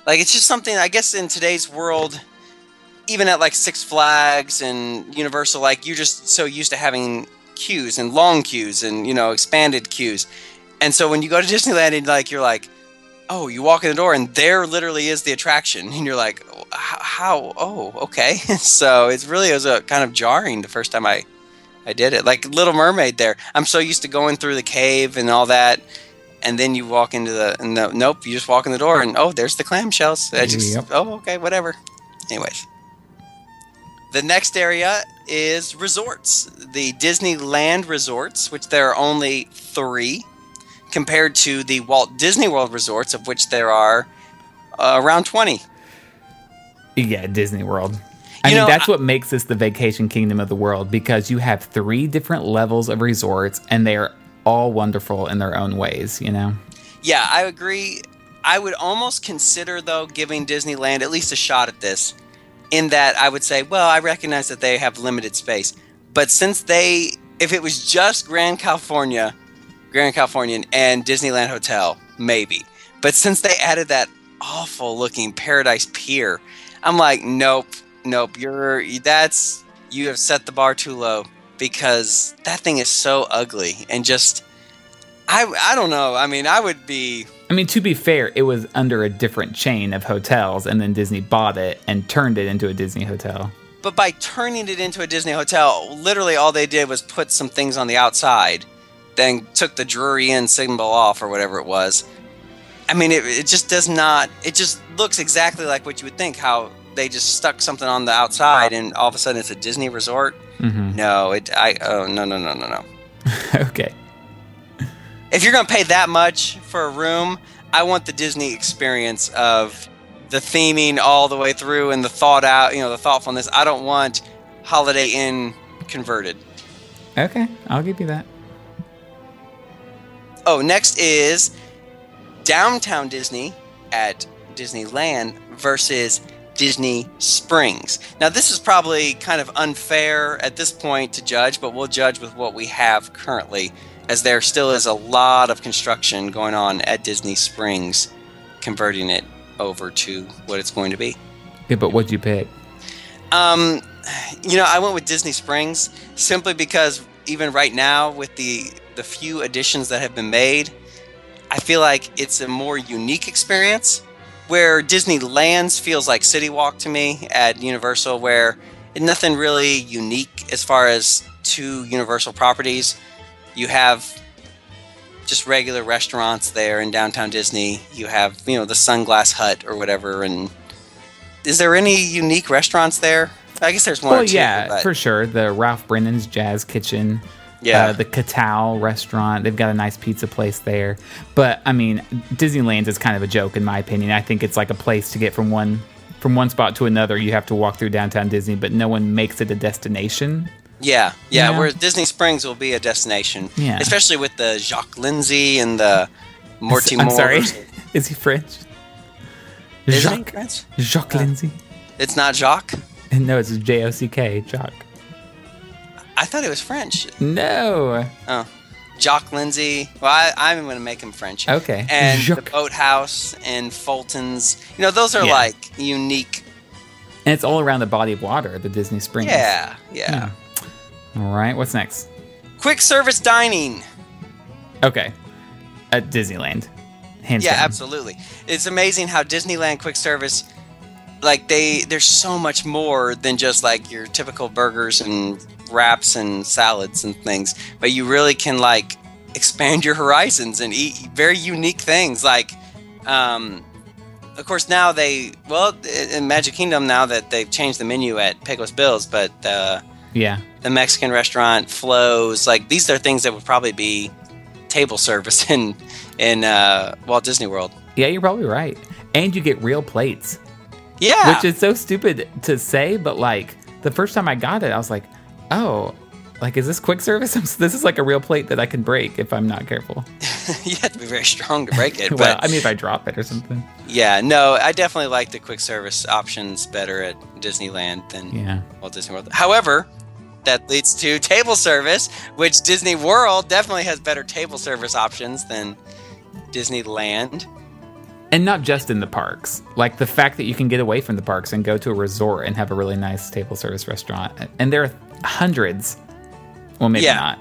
like it's just something. I guess in today's world, even at like Six Flags and Universal, like you're just so used to having queues and long queues and you know expanded queues. And so when you go to Disneyland and like you're like, oh, you walk in the door and there literally is the attraction, and you're like, how? oh, okay. [laughs] so it's really it was a kind of jarring the first time I I did it. Like Little Mermaid there. I'm so used to going through the cave and all that. And then you walk into the no, nope, you just walk in the door and oh, there's the clamshells. I just Yep. oh, okay, whatever. Anyways. The next area is resorts. The Disneyland resorts, which there are only 3 compared to the Walt Disney World resorts of which there are uh, around 20. Yeah, Disney World. I You mean, know, that's I- what makes this the vacation kingdom of the world because you have three different levels of resorts and they are all wonderful in their own ways, you know? Yeah, I agree. I would almost consider though giving Disneyland at least a shot at this in that I would say, well, I recognize that they have limited space, but since they if it was just Grand California, Grand Californian and Disneyland Hotel, maybe. But since they added that awful looking Paradise Pier, I'm like, nope, nope, you're that's you have set the bar too low because that thing is so ugly and just I I don't know. I mean, I would be I mean, to be fair, it was under a different chain of hotels and then Disney bought it and turned it into a Disney hotel. but by turning it into a Disney hotel, literally all they did was put some things on the outside, then took the Drury Inn symbol off or whatever it was. I mean, it, it just does not. It just looks exactly like what you would think. How they just stuck something on the outside, and all of a sudden it's a Disney resort. hmm No, it. I. Oh no no no no no. [laughs] okay. If you're gonna pay that much for a room, I want the Disney experience of the theming all the way through and the thought out. You know, the thoughtfulness. I don't want Holiday Inn converted. Okay, I'll give you that. Oh, next is Downtown Disney at Disneyland versus Disney Springs. Now, this is probably kind of unfair at this point to judge, but we'll judge with what we have currently, as there still is a lot of construction going on at Disney Springs, converting it over to what it's going to be. Yeah, but what'd you pick? Um, you know, I went with Disney Springs simply because even right now, with the the few additions that have been made, I feel like it's a more unique experience. Where Disneyland's feels like City Walk to me at Universal, where nothing really unique as far as two Universal properties. You have just regular restaurants there in downtown Disney. You have, you know, the Sunglass Hut or whatever, and is there any unique restaurants there? I guess there's one. Well, or two, yeah, but- for sure. The Ralph Brennan's Jazz Kitchen. Yeah. Uh, the Catal restaurant. They've got a nice pizza place there. But I mean, Disneyland's is kind of a joke in my opinion. I think it's like a place to get from one from one spot to another. You have to walk through downtown Disney, but no one makes it a destination. yeah, yeah. Yeah. Whereas Disney Springs will be a destination, Yeah. especially with the Jacques Lindsey and the Morty I'm Moore. sorry. [laughs] is he French? Is he Jacques, French? Jacques Lindsey. It's not Jacques. [laughs] No, it's J O C K. Jacques. I thought it was French. No. Oh, Jacques Lindsey. Well, I, I'm going to make him French. Okay. And the Jacques. Boathouse and Fulton's. You know, those are Yeah. like unique. And it's all around the body of water, the Disney Springs. Yeah, yeah. Hmm. All right. What's next? Quick service dining. Okay. At Disneyland. Hands Yeah, down. absolutely. It's amazing how Disneyland quick service like they there's so much more than just like your typical burgers and wraps and salads and things but you really can like expand your horizons and eat very unique things like um of course now they well in magic kingdom now that they've changed the menu at pecos bills but uh Yeah. the mexican restaurant flows like these are things that would probably be table service [laughs] in in uh walt disney world Yeah, you're probably right. And you get real plates, yeah which is so stupid to say, but like the first time I got it, I was like, oh, like is this quick service? [laughs] this is like a real plate that I can break if I'm not careful. [laughs] you have to be very strong to break it. [laughs] well, But I mean, if I drop it or something. yeah, no, I definitely like the quick service options better at Disneyland than Yeah. Walt Disney World. However, that leads to table service, which Disney World definitely has better table service options than Disneyland. And not just in the parks. Like the fact that you can get away from the parks and go to a resort and have a really nice table service restaurant. And there are hundreds. Well, maybe Yeah. not.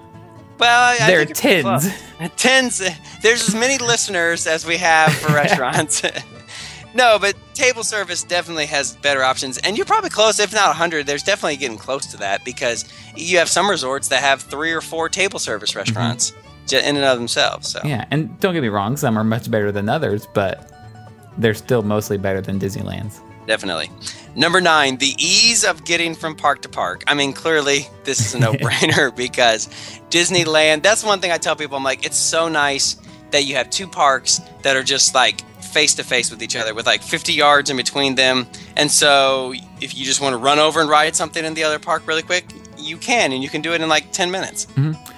Well, I There are think it's- tens. [laughs] tens. Eh, there's as many listeners as we have for [laughs] restaurants. [laughs] no, but table service definitely has better options, and you're probably close, if not 100. There's definitely getting close to that because you have some resorts that have three or four table service mm-hmm. restaurants ju- in and of themselves. So Yeah. And don't get me wrong, some are much better than others, but they're still mostly better than Disneyland's. definitely. Number nine, the ease of getting from park to park. I mean, clearly this is a [laughs] no-brainer [laughs] because Disneyland. That's one thing I tell people. I'm like, it's so nice that you have two parks that are just like face to face with each other with like 50 yards in between them. And so if you just want to run over and ride something in the other park really quick, you can, and you can do it in like 10 minutes.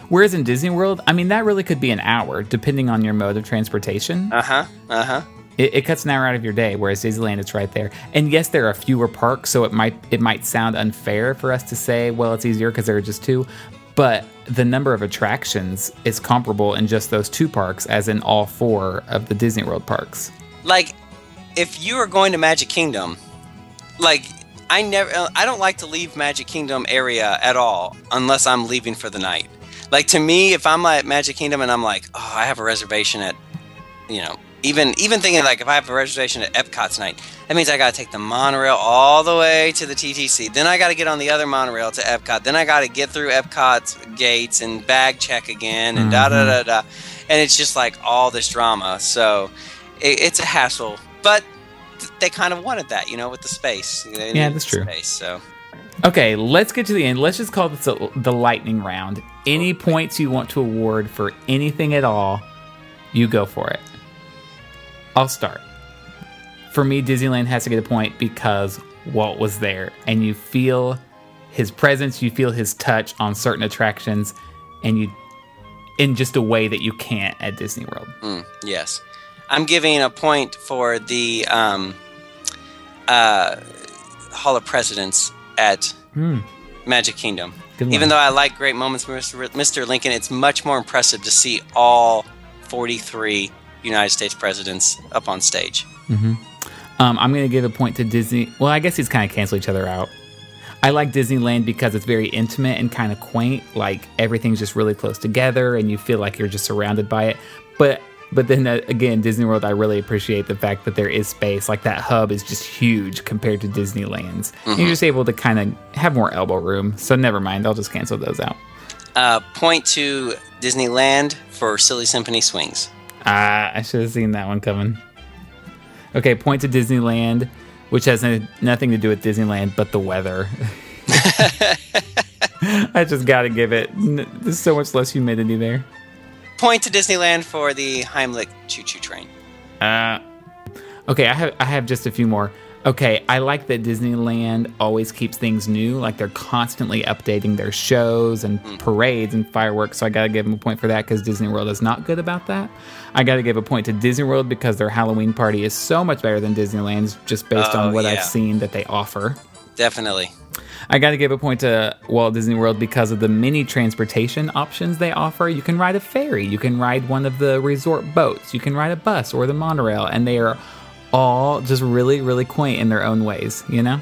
Whereas in Disney World, I mean, that really could be an hour, depending on your mode of transportation. Uh huh. Uh huh. It, it cuts an hour out of your day, whereas Disneyland it's right there. And yes, there are fewer parks, so it might it might sound unfair for us to say, well, it's easier because there are just two. But the number of attractions is comparable in just those two parks as in all four of the Disney World parks. like if you are going to Magic Kingdom, like I never I don't like to leave Magic Kingdom area at all unless I'm leaving for the night. Like to me, if I'm at Magic Kingdom and I'm like, oh, I have a reservation at, you know, even even thinking like if I have a reservation at Epcot tonight, that means I got to take the monorail all the way to the TTC. Then I got to get on the other monorail to Epcot. Then I got to get through Epcot's gates and bag check again and da da mm-hmm. da da. And it's just like all this drama. So it, it's a hassle, but th- they kind of wanted that, you know, with the space. They Yeah, that's true. Space, so Okay, let's get to the end. Let's just call this a, the lightning round. Any points you want to award for anything at all, you go for it. I'll start. For me, Disneyland has to get a point because Walt was there, and you feel his presence, you feel his touch on certain attractions, and you in just a way that you can't at Disney World. Mm, yes. I'm giving a point for the um, uh, Hall of Presidents at Magic Kingdom. Even though I like great moments. Mr. Lincoln, it's much more impressive to see all 43 United States presidents up on stage. Um, I'm going to give a point to Disney. Well, I guess these kind of cancel each other out. I like Disneyland because it's very intimate and kind of quaint. Like everything's just really close together, and you feel like you're just surrounded by it. But but then uh, again, Disney World, I really appreciate the fact that there is space. Like that hub is just huge compared to Disneyland's. And You're just able to kind of have more elbow room. So never mind, I'll just cancel those out. Uh, point to Disneyland for Silly Symphony Swings. Ah, I should have seen that one coming. Okay, point to Disneyland, which has no- nothing to do with Disneyland but the weather. [laughs] I just got to give it. n- There's so much less humidity there. Point to Disneyland for the Heimlich Chew Chew Train. Uh, okay, I have I have just a few more. Okay, I like that Disneyland always keeps things new. Like they're constantly updating their shows and hmm. parades and fireworks. So I got to give them a point for that because Disney World is not good about that. I got to give a point to Disney World because their Halloween party is so much better than Disneyland's, just based Oh, on what yeah. I've seen that they offer. Definitely. I got to give a point to Walt Disney World because of the many transportation options they offer. You can ride a ferry, you can ride one of the resort boats, you can ride a bus or the monorail, and they are all just really, really quaint in their own ways, you know?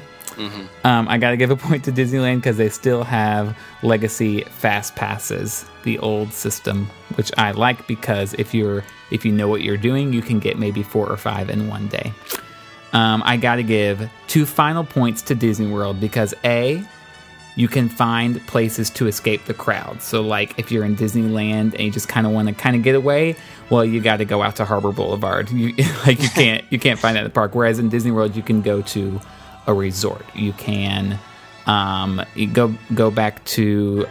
Um, I got to give a point to Disneyland because they still have legacy fast passes, the old system, which I like because if you're if you know what you're doing, you can get maybe four or five in one day. um, I got to give two final points to Disney World because A, you can find places to escape the crowd. So, like if you're in Disneyland and you just kind of want to kind of get away, well, you got to go out to Harbor Boulevard. You, [laughs] like you can't you can't find that in the park. Whereas in Disney World, you can go to a resort. You can um, you go go back to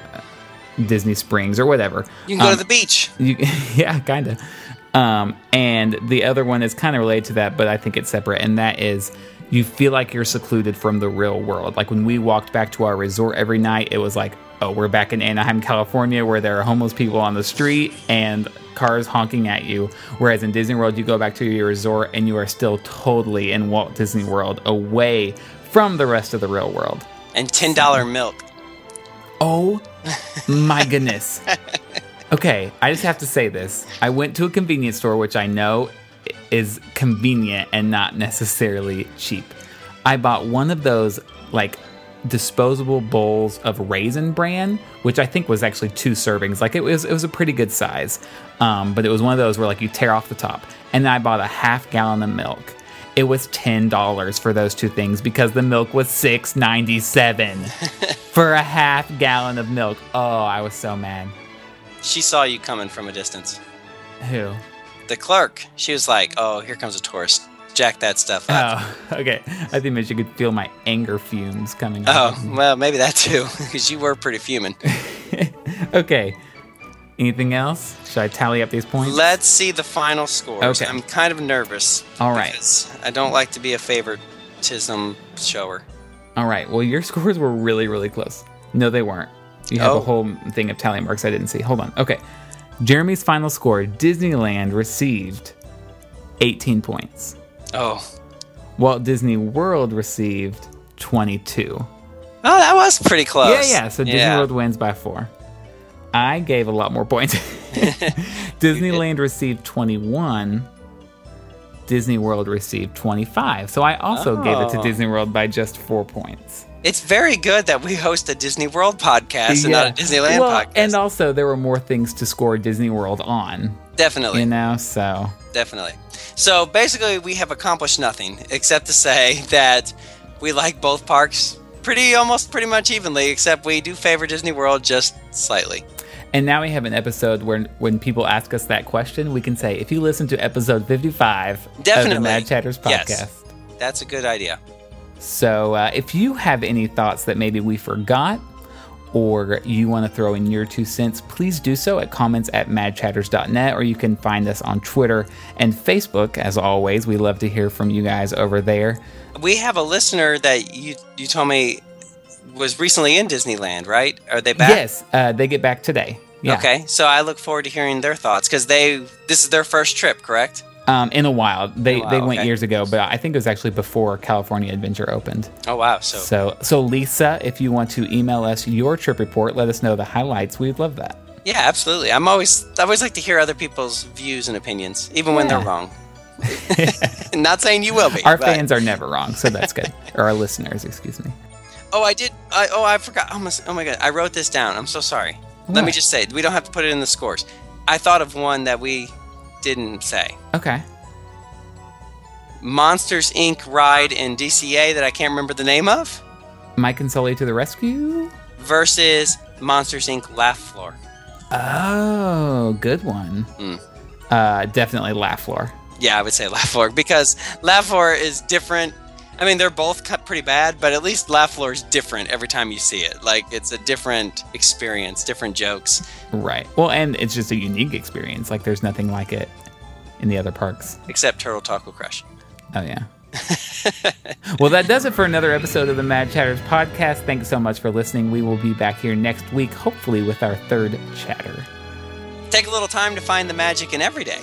Disney Springs or whatever. You can go Um, to the beach. you, [laughs] yeah, kind of. Um, and the other one is kind of related to that, but I think it's separate, and that is you feel like you're secluded from the real world. Like when we walked back to our resort every night, it was like, oh, we're back in Anaheim, California, where there are homeless people on the street and cars honking at you. Whereas in Disney World, you go back to your resort and you are still totally in Walt Disney World, away from the rest of the real world. And $10 milk. Oh my goodness. [laughs] Okay, I just have to say this. I went to a convenience store, which I know is convenient and not necessarily cheap. I bought one of those like disposable bowls of raisin bran, which I think was actually two servings. Like it was it was a pretty good size. Um, but it was one of those where like you tear off the top. And then I bought a half gallon of milk. It was ten dollars for those two things because the milk was six ninety seven [laughs] for a half gallon of milk. Oh, I was so mad. She saw you coming from a distance. Who? The clerk, she was like, oh, here comes a tourist. Jack that stuff up. Oh, [laughs] okay. I think maybe you could feel my anger fumes coming out. Oh, well, maybe that too, [laughs] because you were pretty fuming. [laughs] Okay. Anything else? Should I tally up these points? Let's see the final scores. Okay. I'm kind of nervous. All right. I don't like to be a favoritism shower. All right. Well, your scores were really, really close. No, they weren't. You have Oh. a whole thing of tally marks I didn't see. Hold on. Okay. Jeremy's final score Disneyland received 18 points. Oh. Walt Disney World received 22. Oh, that was pretty close. Yeah, yeah. So Disney Yeah. World wins by four. I gave a lot more points. [laughs] Disneyland received 21. Disney World received 25. So I also gave it to Oh. Disney World by just four points. It's very good that we host a Disney World podcast and not a Disneyland well, podcast. And also, there were more things to score Disney World on, definitely, you know? So, definitely. So basically, we have accomplished nothing except to say [laughs] that we like both parks pretty, almost pretty much evenly, except we do favor Disney World just slightly. and now we have an episode where when people ask us that question, we can say, if you listen to episode 55 of the Definitely. Mad Chatters podcast. Yes. That's a good idea. So, uh, if you have any thoughts that maybe we forgot or you want to throw in your two cents, please do so at comments at madchatters.net or you can find us on Twitter and Facebook. As always, we love to hear from you guys over there. We have a listener that you you told me was recently in Disneyland, right? Are they back? Yes, uh, they get back today. Yeah. Okay, so I look forward to hearing their thoughts because they this is their first trip, correct? Um, in a while. They, In a they went okay. years ago, but I think it was actually before California Adventure opened. Oh wow! So, So, so Lisa, if you want to email us your trip report, let us know the highlights. We'd love that. yeah, absolutely. I'm always I always like to hear other people's views and opinions, even when they're wrong. [laughs] [laughs] Not saying you will be. Our but- fans are never wrong, so that's good. or our listeners, excuse me. Oh, I did. I, oh, I forgot. Oh my, oh my god! I wrote this down. I'm so sorry. Let me just say we don't have to put it in the scores. I thought of one that we didn't say. Okay. Monsters Inc. ride in DCA that I can't remember the name of Mike and Sulley to the rescue. versus Monsters Inc. Laugh Floor. Oh, good one. Mm. Uh, definitely laugh floor. Yeah, I would say Laugh Floor because Laugh Floor is different. I mean, they're both cut pretty bad, but at least Laugh Floor is different every time you see it. Like it's a different experience, different jokes. Right. Well, and it's just a unique experience. Like there's nothing like it in the other parks. Except Turtle Talk with Crush. Oh yeah. well, that does it for another episode of the Mad Chatters podcast. Thanks so much for listening. We will be back here next week, hopefully with our third chatter. Take a little time to find the magic in every day.